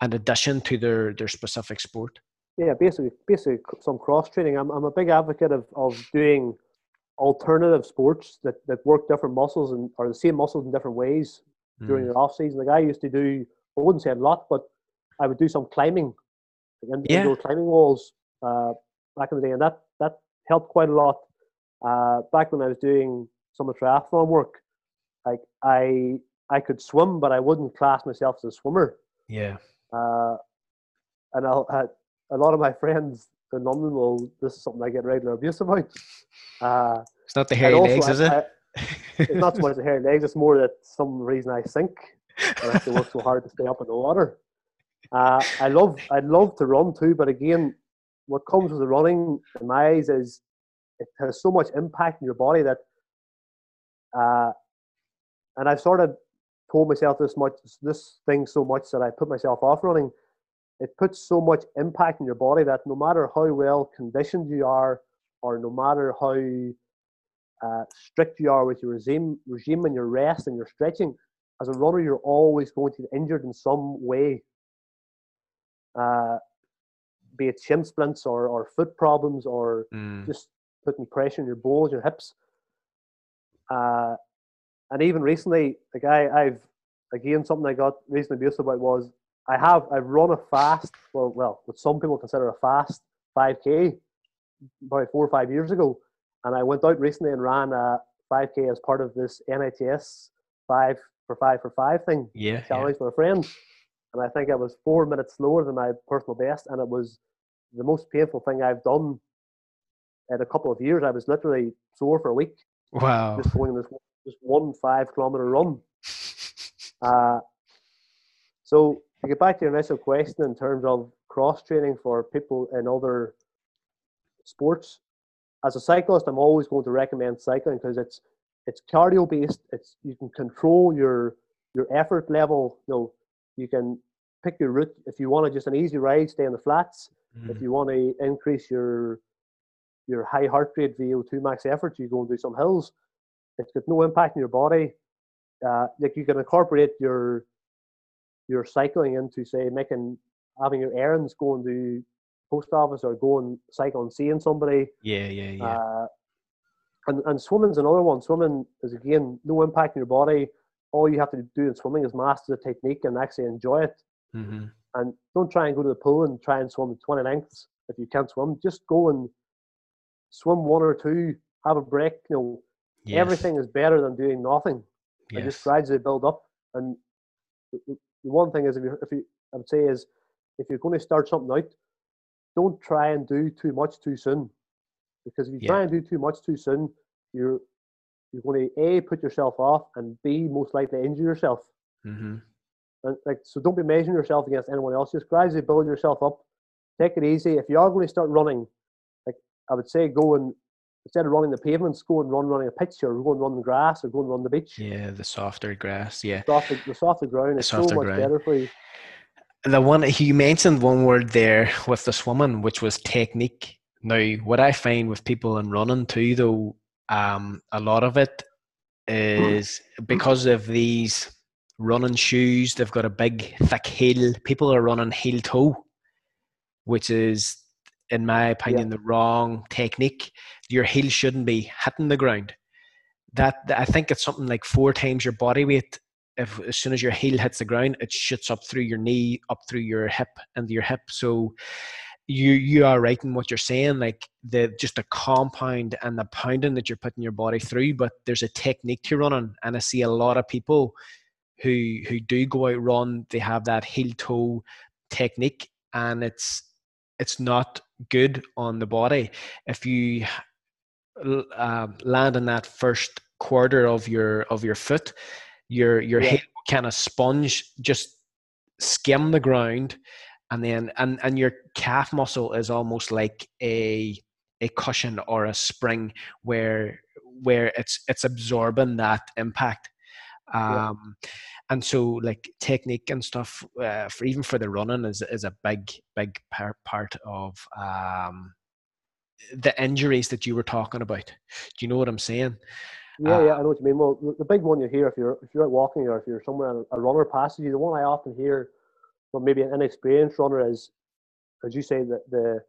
an addition to their their specific sport yeah, basically, basically some cross training. I'm, I'm a big advocate of, of doing alternative sports that, that work different muscles and or the same muscles in different ways during Mm, your off season. Like I used to do, I wouldn't say a lot, but I would do some climbing, like in- Yeah. climbing walls uh, back in the day, and that helped quite a lot. Uh, back when I was doing some of the triathlon work, like I I could swim, but I wouldn't class myself as a swimmer. yeah Uh, and I'll, uh, a lot of my friends in London will. This is something I get regular abuse about. Uh, it's not the hairy legs I- is it I- it's not so much the hairy legs. It's more that some reason I sink. I have to work so hard to stay up in the water. Uh, I love I love to run too, but again, what comes with the running in my eyes is it has so much impact in your body that, uh, and I've sort of told myself this much this thing so much that I put myself off running. It puts so much impact in your body that no matter how well conditioned you are, or no matter how uh, strict you are with your regime, regime and your rest and your stretching, as a runner, you're always going to get injured in some way. Uh, be it shin splints or, or foot problems or Mm, just putting pressure on your bones, your hips. Uh, and even recently, like I, I've again something I got recently abused about was I have I've run a fast, well, well, what some people consider a fast 5k, about four or five years ago, and I went out recently and ran a 5k as part of this NITS five for five for five thing yeah, yeah. challenge with a friend, and I think I was four minutes slower than my personal best, and it was the most painful thing I've done in a couple of years. I was literally sore for a week wow just going this just one five kilometer run. (laughs) Uh, so to get back to your initial question in terms of cross training for people in other sports, as a cyclist, I'm always going to recommend cycling because it's it's cardio based. It's you can control your your effort level. You know, you can pick your route if you want to just an easy ride, stay in the flats. If Mm, you want to increase your your high heart rate VO2 max effort, you go and do some hills. It's got no impact on your body. Uh, like you can incorporate your your cycling into say making having your errands, go going to post office or going cycle and seeing somebody. yeah yeah yeah Uh, and and swimming's another one. Swimming is again no impact on your body. All you have to do in swimming is master the technique and actually enjoy it. Mm-hmm. And don't try and go to the pool and try and swim 20 lengths if you can't swim. Just go and swim one or two, have a break. You know, Yes. everything is better than doing nothing. And just gradually build up. And the, one thing is, if you, if you, I would say is, if you're going to start something out, don't try and do too much too soon, because if you try and do too much too soon, you're you're going to a put yourself off and b most likely injure yourself. Mm-hmm. Like, so don't be measuring yourself against anyone else. Just gradually build yourself up. Take it easy. If you are going to start running, like I would say, go and instead of running the pavements, go and run running a pitch or go and run the grass or go and run the beach. Yeah, the softer grass. Yeah. Softer, the softer ground is so much ground. better for you. The one you mentioned one word there with the swimming, which was technique. Now, what I find with people in running too, though, um, a lot of it is because of these running shoes. They've got a big, thick heel. People are running heel toe, which is, in my opinion, the wrong technique. Your heel shouldn't be hitting the ground. That I think it's something like four times your body weight if as soon as your heel hits the ground, it shoots up through your knee, up through your hip, and your hip. So you you are right in what you're saying, like the just the compound and the pounding that you're putting your body through. But there's a technique to running, and I see a lot of people who who do go out run. They have that heel toe technique, and it's it's not good on the body if you uh, land in that first quarter of your of your foot your your Yeah. heel kind of sponge just skim the ground and then and and your calf muscle is almost like a a cushion or a spring where where it's it's absorbing that impact Yeah. um and so like technique and stuff uh, for even for the running is is a big big part part of um the injuries that you were talking about do you know what i'm saying Yeah, Uh, yeah, I know what you mean. Well, the- big one you hear if you're if you're out walking or if you're somewhere and a runner passes you, the one I often hear from maybe an inexperienced runner is, as you say, the the,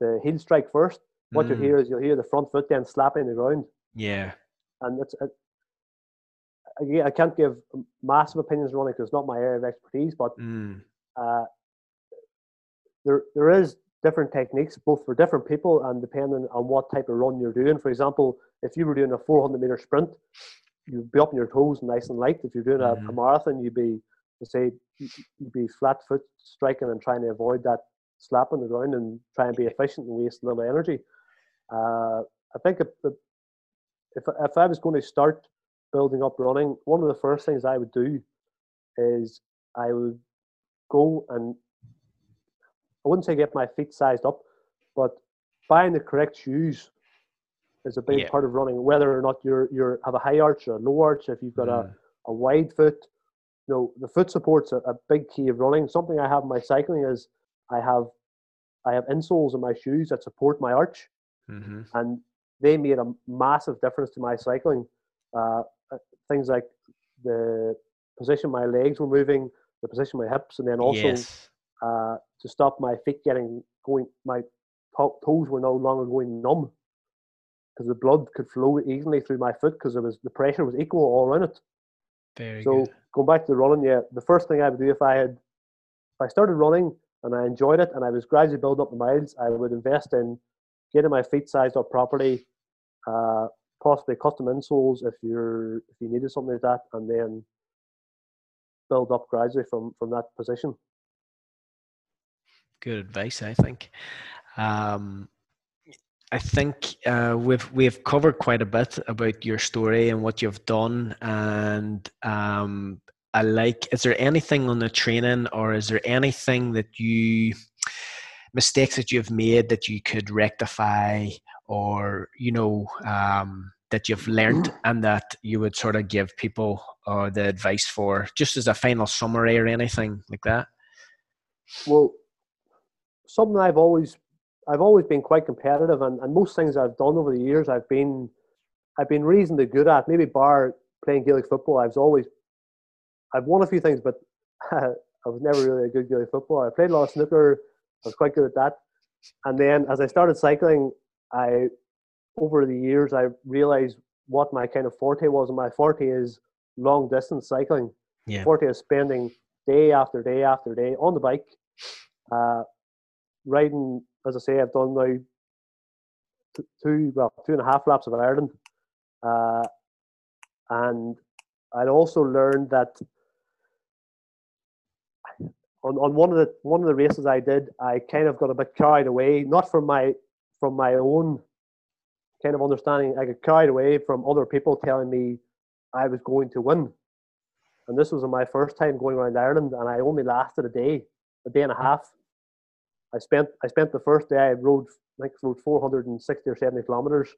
the heel strike first. What you Mm, hear is you'll hear the front foot then slapping the ground, yeah and it's. It, again, I can't give massive opinions on running because it's not my area of expertise, but mm, uh, there there is different techniques both for different people and depending on what type of run you're doing. For example, if you were doing a 400 meter sprint, you'd be up on your toes nice and light. If you're doing a, a Mhm. marathon, you'd be say you'd be flat foot striking and trying to avoid that slap on the ground and try and be efficient and waste little energy. Uh, I think if, if if I was going to start building up running, one of the first things I would do is I would go and I wouldn't say get my feet sized up, but buying the correct shoes is a big Yeah. part of running. Whether or not you're you're have a high arch or a low arch, if you've got a, mm, a wide foot, you know the foot support's a, a big key of running. Something I have in my cycling is I have I have insoles in my shoes that support my arch, mhm, and they made a massive difference to my cycling. Uh, uh, things like the position my legs were moving, the position my hips, and then also yes uh, to stop my feet getting going. My toes were no longer going numb because the blood could flow evenly through my foot because it was the pressure was equal all around it. very So good going back to the running, yeah, the first thing I would do if I had if I started running and I enjoyed it and I was gradually building up the miles, I would invest in getting my feet sized up properly, uh, possibly custom insoles if you're if you needed something like that, and then build up gradually from from that position. good advice i think um I think uh, we've we've covered quite a bit about your story and what you've done, and um, I like. Is there anything on the training, or is there anything that you mistakes that you've made that you could rectify, or you know um, that you've learned (clears throat) and that you would sort of give people or the advice for, just as a final summary or anything like that? Well, something I've always I've always been quite competitive, and, and most things I've done over the years, I've been I've been reasonably good at. Maybe bar playing Gaelic football, I've always I've won a few things, but (laughs) I was never really a good Gaelic footballer. I played a lot of snooker. I was quite good at that. And then as I started cycling, I over the years, I realized what my kind of forte was. And my forte is long distance cycling. Yeah. Forte is spending day after day after day on the bike, uh, riding. As I say, I've done now two well two and a half laps of Ireland, uh, and I'd also learned that on, on one of the one of the races I did, I kind of got a bit carried away, not from my from my own kind of understanding. I got carried away from other people telling me I was going to win, and this was my first time going around Ireland, and I only lasted a day, a day and a half. I spent I spent the first day I rode I think rode 460 or 70 kilometers,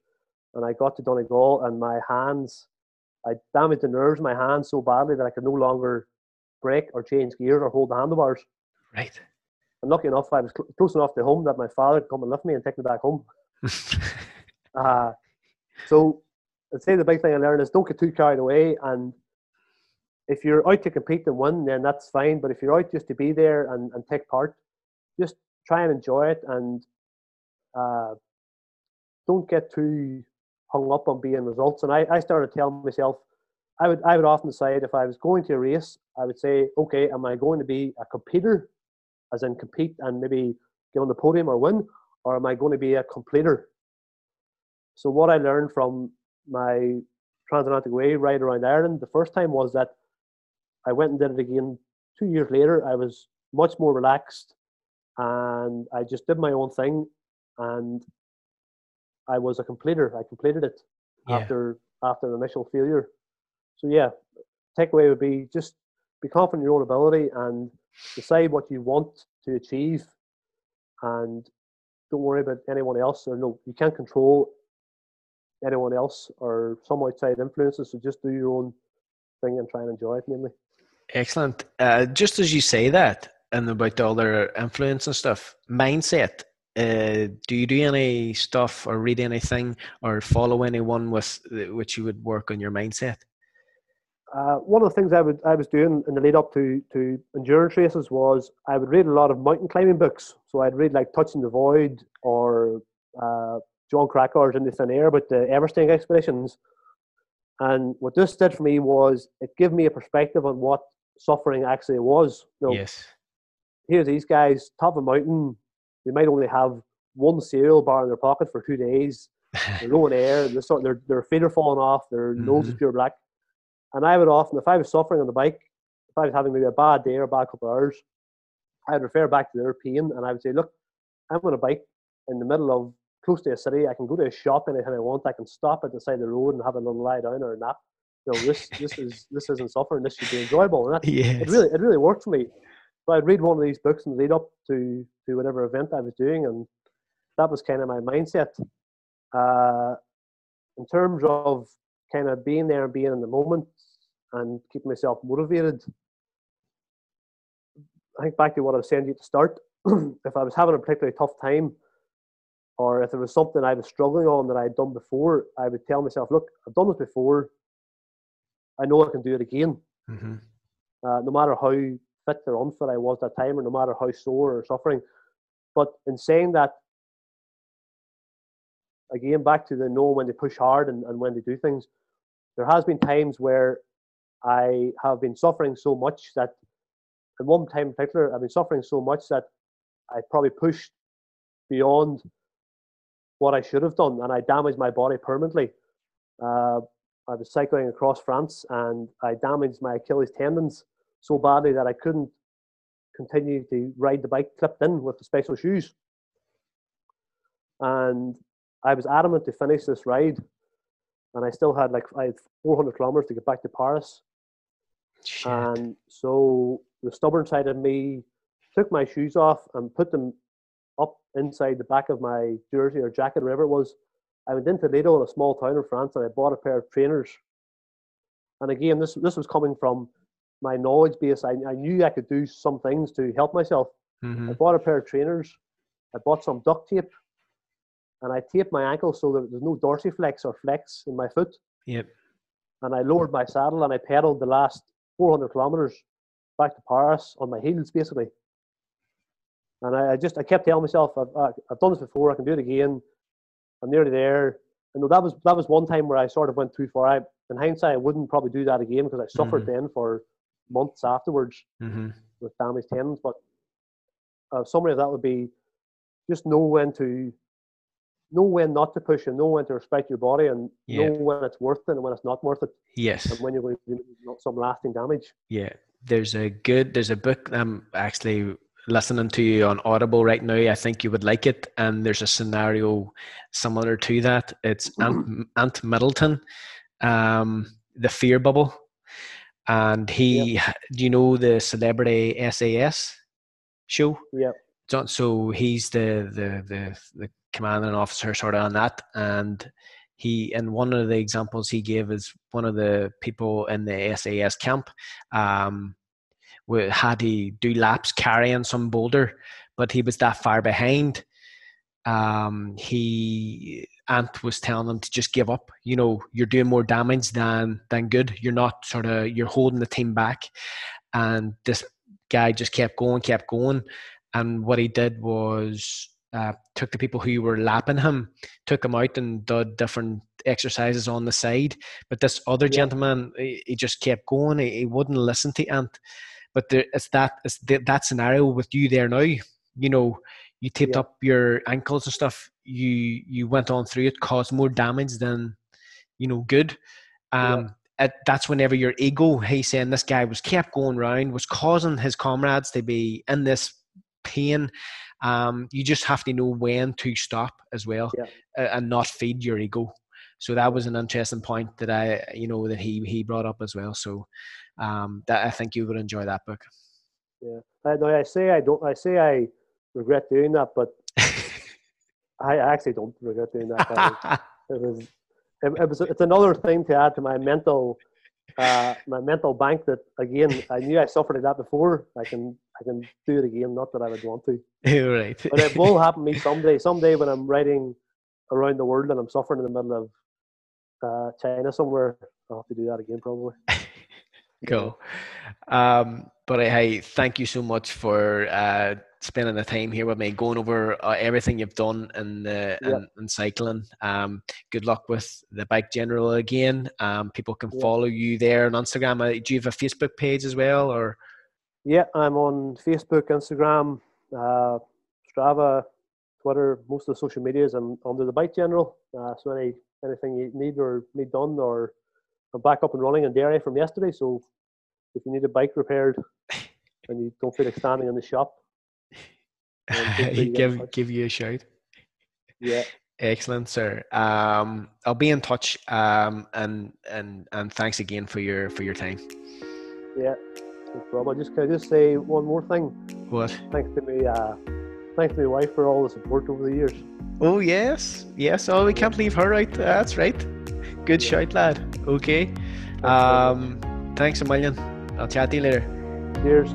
and I got to Donegal, and my hands, I damaged the nerves in my hands so badly that I could no longer brake or change gears or hold the handlebars. Right. And lucky enough, I was cl- close enough to home that my father could come and lift me and take me back home. (laughs) uh, so I'd say the big thing I learned is don't get too carried away. And if you're out to compete and win, then that's fine. But if you're out just to be there and, and take part, just try and enjoy it and uh, don't get too hung up on being results. And I, I started telling myself, I would I would often decide if I was going to a race, I would say, okay, am I going to be a competitor, as in compete and maybe get on the podium or win, or am I going to be a completer? So what I learned from my transatlantic way ride around Ireland the first time was that I went and did it again two years later. I was much more relaxed, and I just did my own thing, and I was a completer. I completed it Yeah. after after an initial failure. So yeah, takeaway would be just be confident in your own ability and decide what you want to achieve, and don't worry about anyone else. Or no, you can't control anyone else or some outside influences. So just do your own thing and try and enjoy it mainly. Excellent. Uh, just as you say that, and about the other influence and stuff, mindset. Uh, do you do any stuff or read anything or follow anyone with which you would work on your mindset? Uh, one of the things I would I was doing in the lead up to to endurance races was I would read a lot of mountain climbing books. So I'd read like Touching the Void or uh, Jon Krakauer's In the Thin Air about the Everesting expeditions. And what this did for me was it gave me a perspective on what suffering actually was. You know, Yes. here's these guys top of a mountain. They might only have one cereal bar in their pocket for two days. (laughs) They're low in air. They're, sort, their their feet are falling off. Their nose is Mhm. pure black. And I would often, if I was suffering on the bike, if I was having maybe a bad day or a bad couple of hours, I'd refer back to their pain and I would say, look, I'm on a bike in the middle of close to a city. I can go to a shop anytime I want. I can stop at the side of the road and have a little lie down or a nap. You know, this (laughs) this is this isn't suffering. This should be enjoyable. And that, yes. it really it really worked for me. So I'd read one of these books and lead up to to whatever event I was doing, and that was kind of my mindset. Uh, in terms of kind of being there and being in the moment and keeping myself motivated, I think back to what I was saying to you to start. (clears throat) if I was having a particularly tough time, or if there was something I was struggling on that I had done before, I would tell myself, "Look, I've done this before. I know I can do it again." hmm uh, no matter how fit or unfit I was that time, or no matter how sore or suffering. But in saying that, again, back to the know when to push hard and, and when to do things, there has been times where I have been suffering so much that, at one time in particular, I've been suffering so much that I probably pushed beyond what I should have done, and I damaged my body permanently. Uh, I was cycling across France, and I damaged my Achilles tendons so badly that I couldn't continue to ride the bike clipped in with the special shoes. And I was adamant to finish this ride, and I still had like I had 400 kilometers to get back to Paris. Shit. And so the stubborn side of me took my shoes off and put them up inside the back of my jersey or jacket, wherever it was. I went into Lidl in a small town in France and I bought a pair of trainers. And again, this this was coming from my knowledge base. I, I knew I could do some things to help myself. Mhm. I bought a pair of trainers. I bought some duct tape, and I taped my ankle so that there's no dorsiflex or flex in my foot. Yep. And I lowered my saddle and I pedaled the last 400 kilometers back to Paris on my heels, basically. And I, I just I kept telling myself, I've, I've done this before. I can do it again. I'm nearly there. Know that was that was one time where I sort of went too far. I, in hindsight, I wouldn't probably do that again because I suffered Mhm. then for months afterwards hmm with damaged tendons. But a summary of that would be just know when to know when not to push and know when to respect your body and Yeah. know when it's worth it and when it's not worth it Yes. and when you're going to do not some lasting damage. Yeah, there's a good there's a book I'm actually listening to you on Audible right now. I think you would like it, and there's a scenario similar to that. It's (clears throat) Ant, Ant Middleton, um, the Fear Bubble, and he, do you know the Celebrity SAS show? Yeah. So- So he's the the the the commanding officer sort of on that, and he and one of the examples he gave is one of the people in the SAS camp um, had to do laps carrying some boulder, but he was that far behind. Um, he Ant was telling him to just give up. You know, you're doing more damage than than good. You're not sort of you're holding the team back, and this guy just kept going, kept going, and what he did was uh, took the people who were lapping him, took them out and did different exercises on the side. But this other Yeah. gentleman, he, he just kept going. He, he wouldn't listen to Ant. But there, it's that it's the, that scenario with you there now. You know, you taped Yeah. up your ankles and stuff. You you went on through it, caused more damage than you know good. Yeah. Um, it, that's whenever your ego, he's saying this guy was kept going round, was causing his comrades to be in this pain. Um, you just have to know when to stop as well Yeah. and not feed your ego. So that was an interesting point that I, you know, that he he brought up as well. So um, that I think you would enjoy that book. Yeah. I, no, I say I don't. I say I regret doing that, but (laughs) I actually don't regret doing that. (laughs) It was it, it was it's another thing to add to my mental uh, my mental bank that again I knew I suffered that before. I can I can do it again. Not that I would want to, (laughs) right. but it will happen to me someday. Someday when I'm riding around the world and I'm suffering in the middle of uh, China somewhere, I'll have to do that again probably. (laughs) Cool. Um, but uh, hey, thank you so much for uh, spending the time here with me, going over uh, everything you've done in, uh, Yep. in, in cycling. Um, good luck with the bike general again. Um, people can Yep. follow you there on Instagram. Uh, do you have a Facebook page as well, or Yeah, I'm on Facebook, Instagram, uh, Strava, Twitter, most of the social medias. I'm under the Bike General. Uh, so any anything you need or need done, or I'm back up and running in Derry from yesterday. So if you need a bike repaired (laughs) and you don't feel like standing in the shop, feel free to get in give give you a shout? yeah, Excellent, sir. Um, I'll be in touch. Um, and and and thanks again for your for your time. yeah, problem. I just can I just say one more thing. What? Thanks to me, uh, thanks to my wife for all the support over the years. Oh yes, yes. Oh, we can't leave her out. That's right. Good Yeah. shout, lad. Okay. Um, thanks a million. I'll chat to you later. Cheers.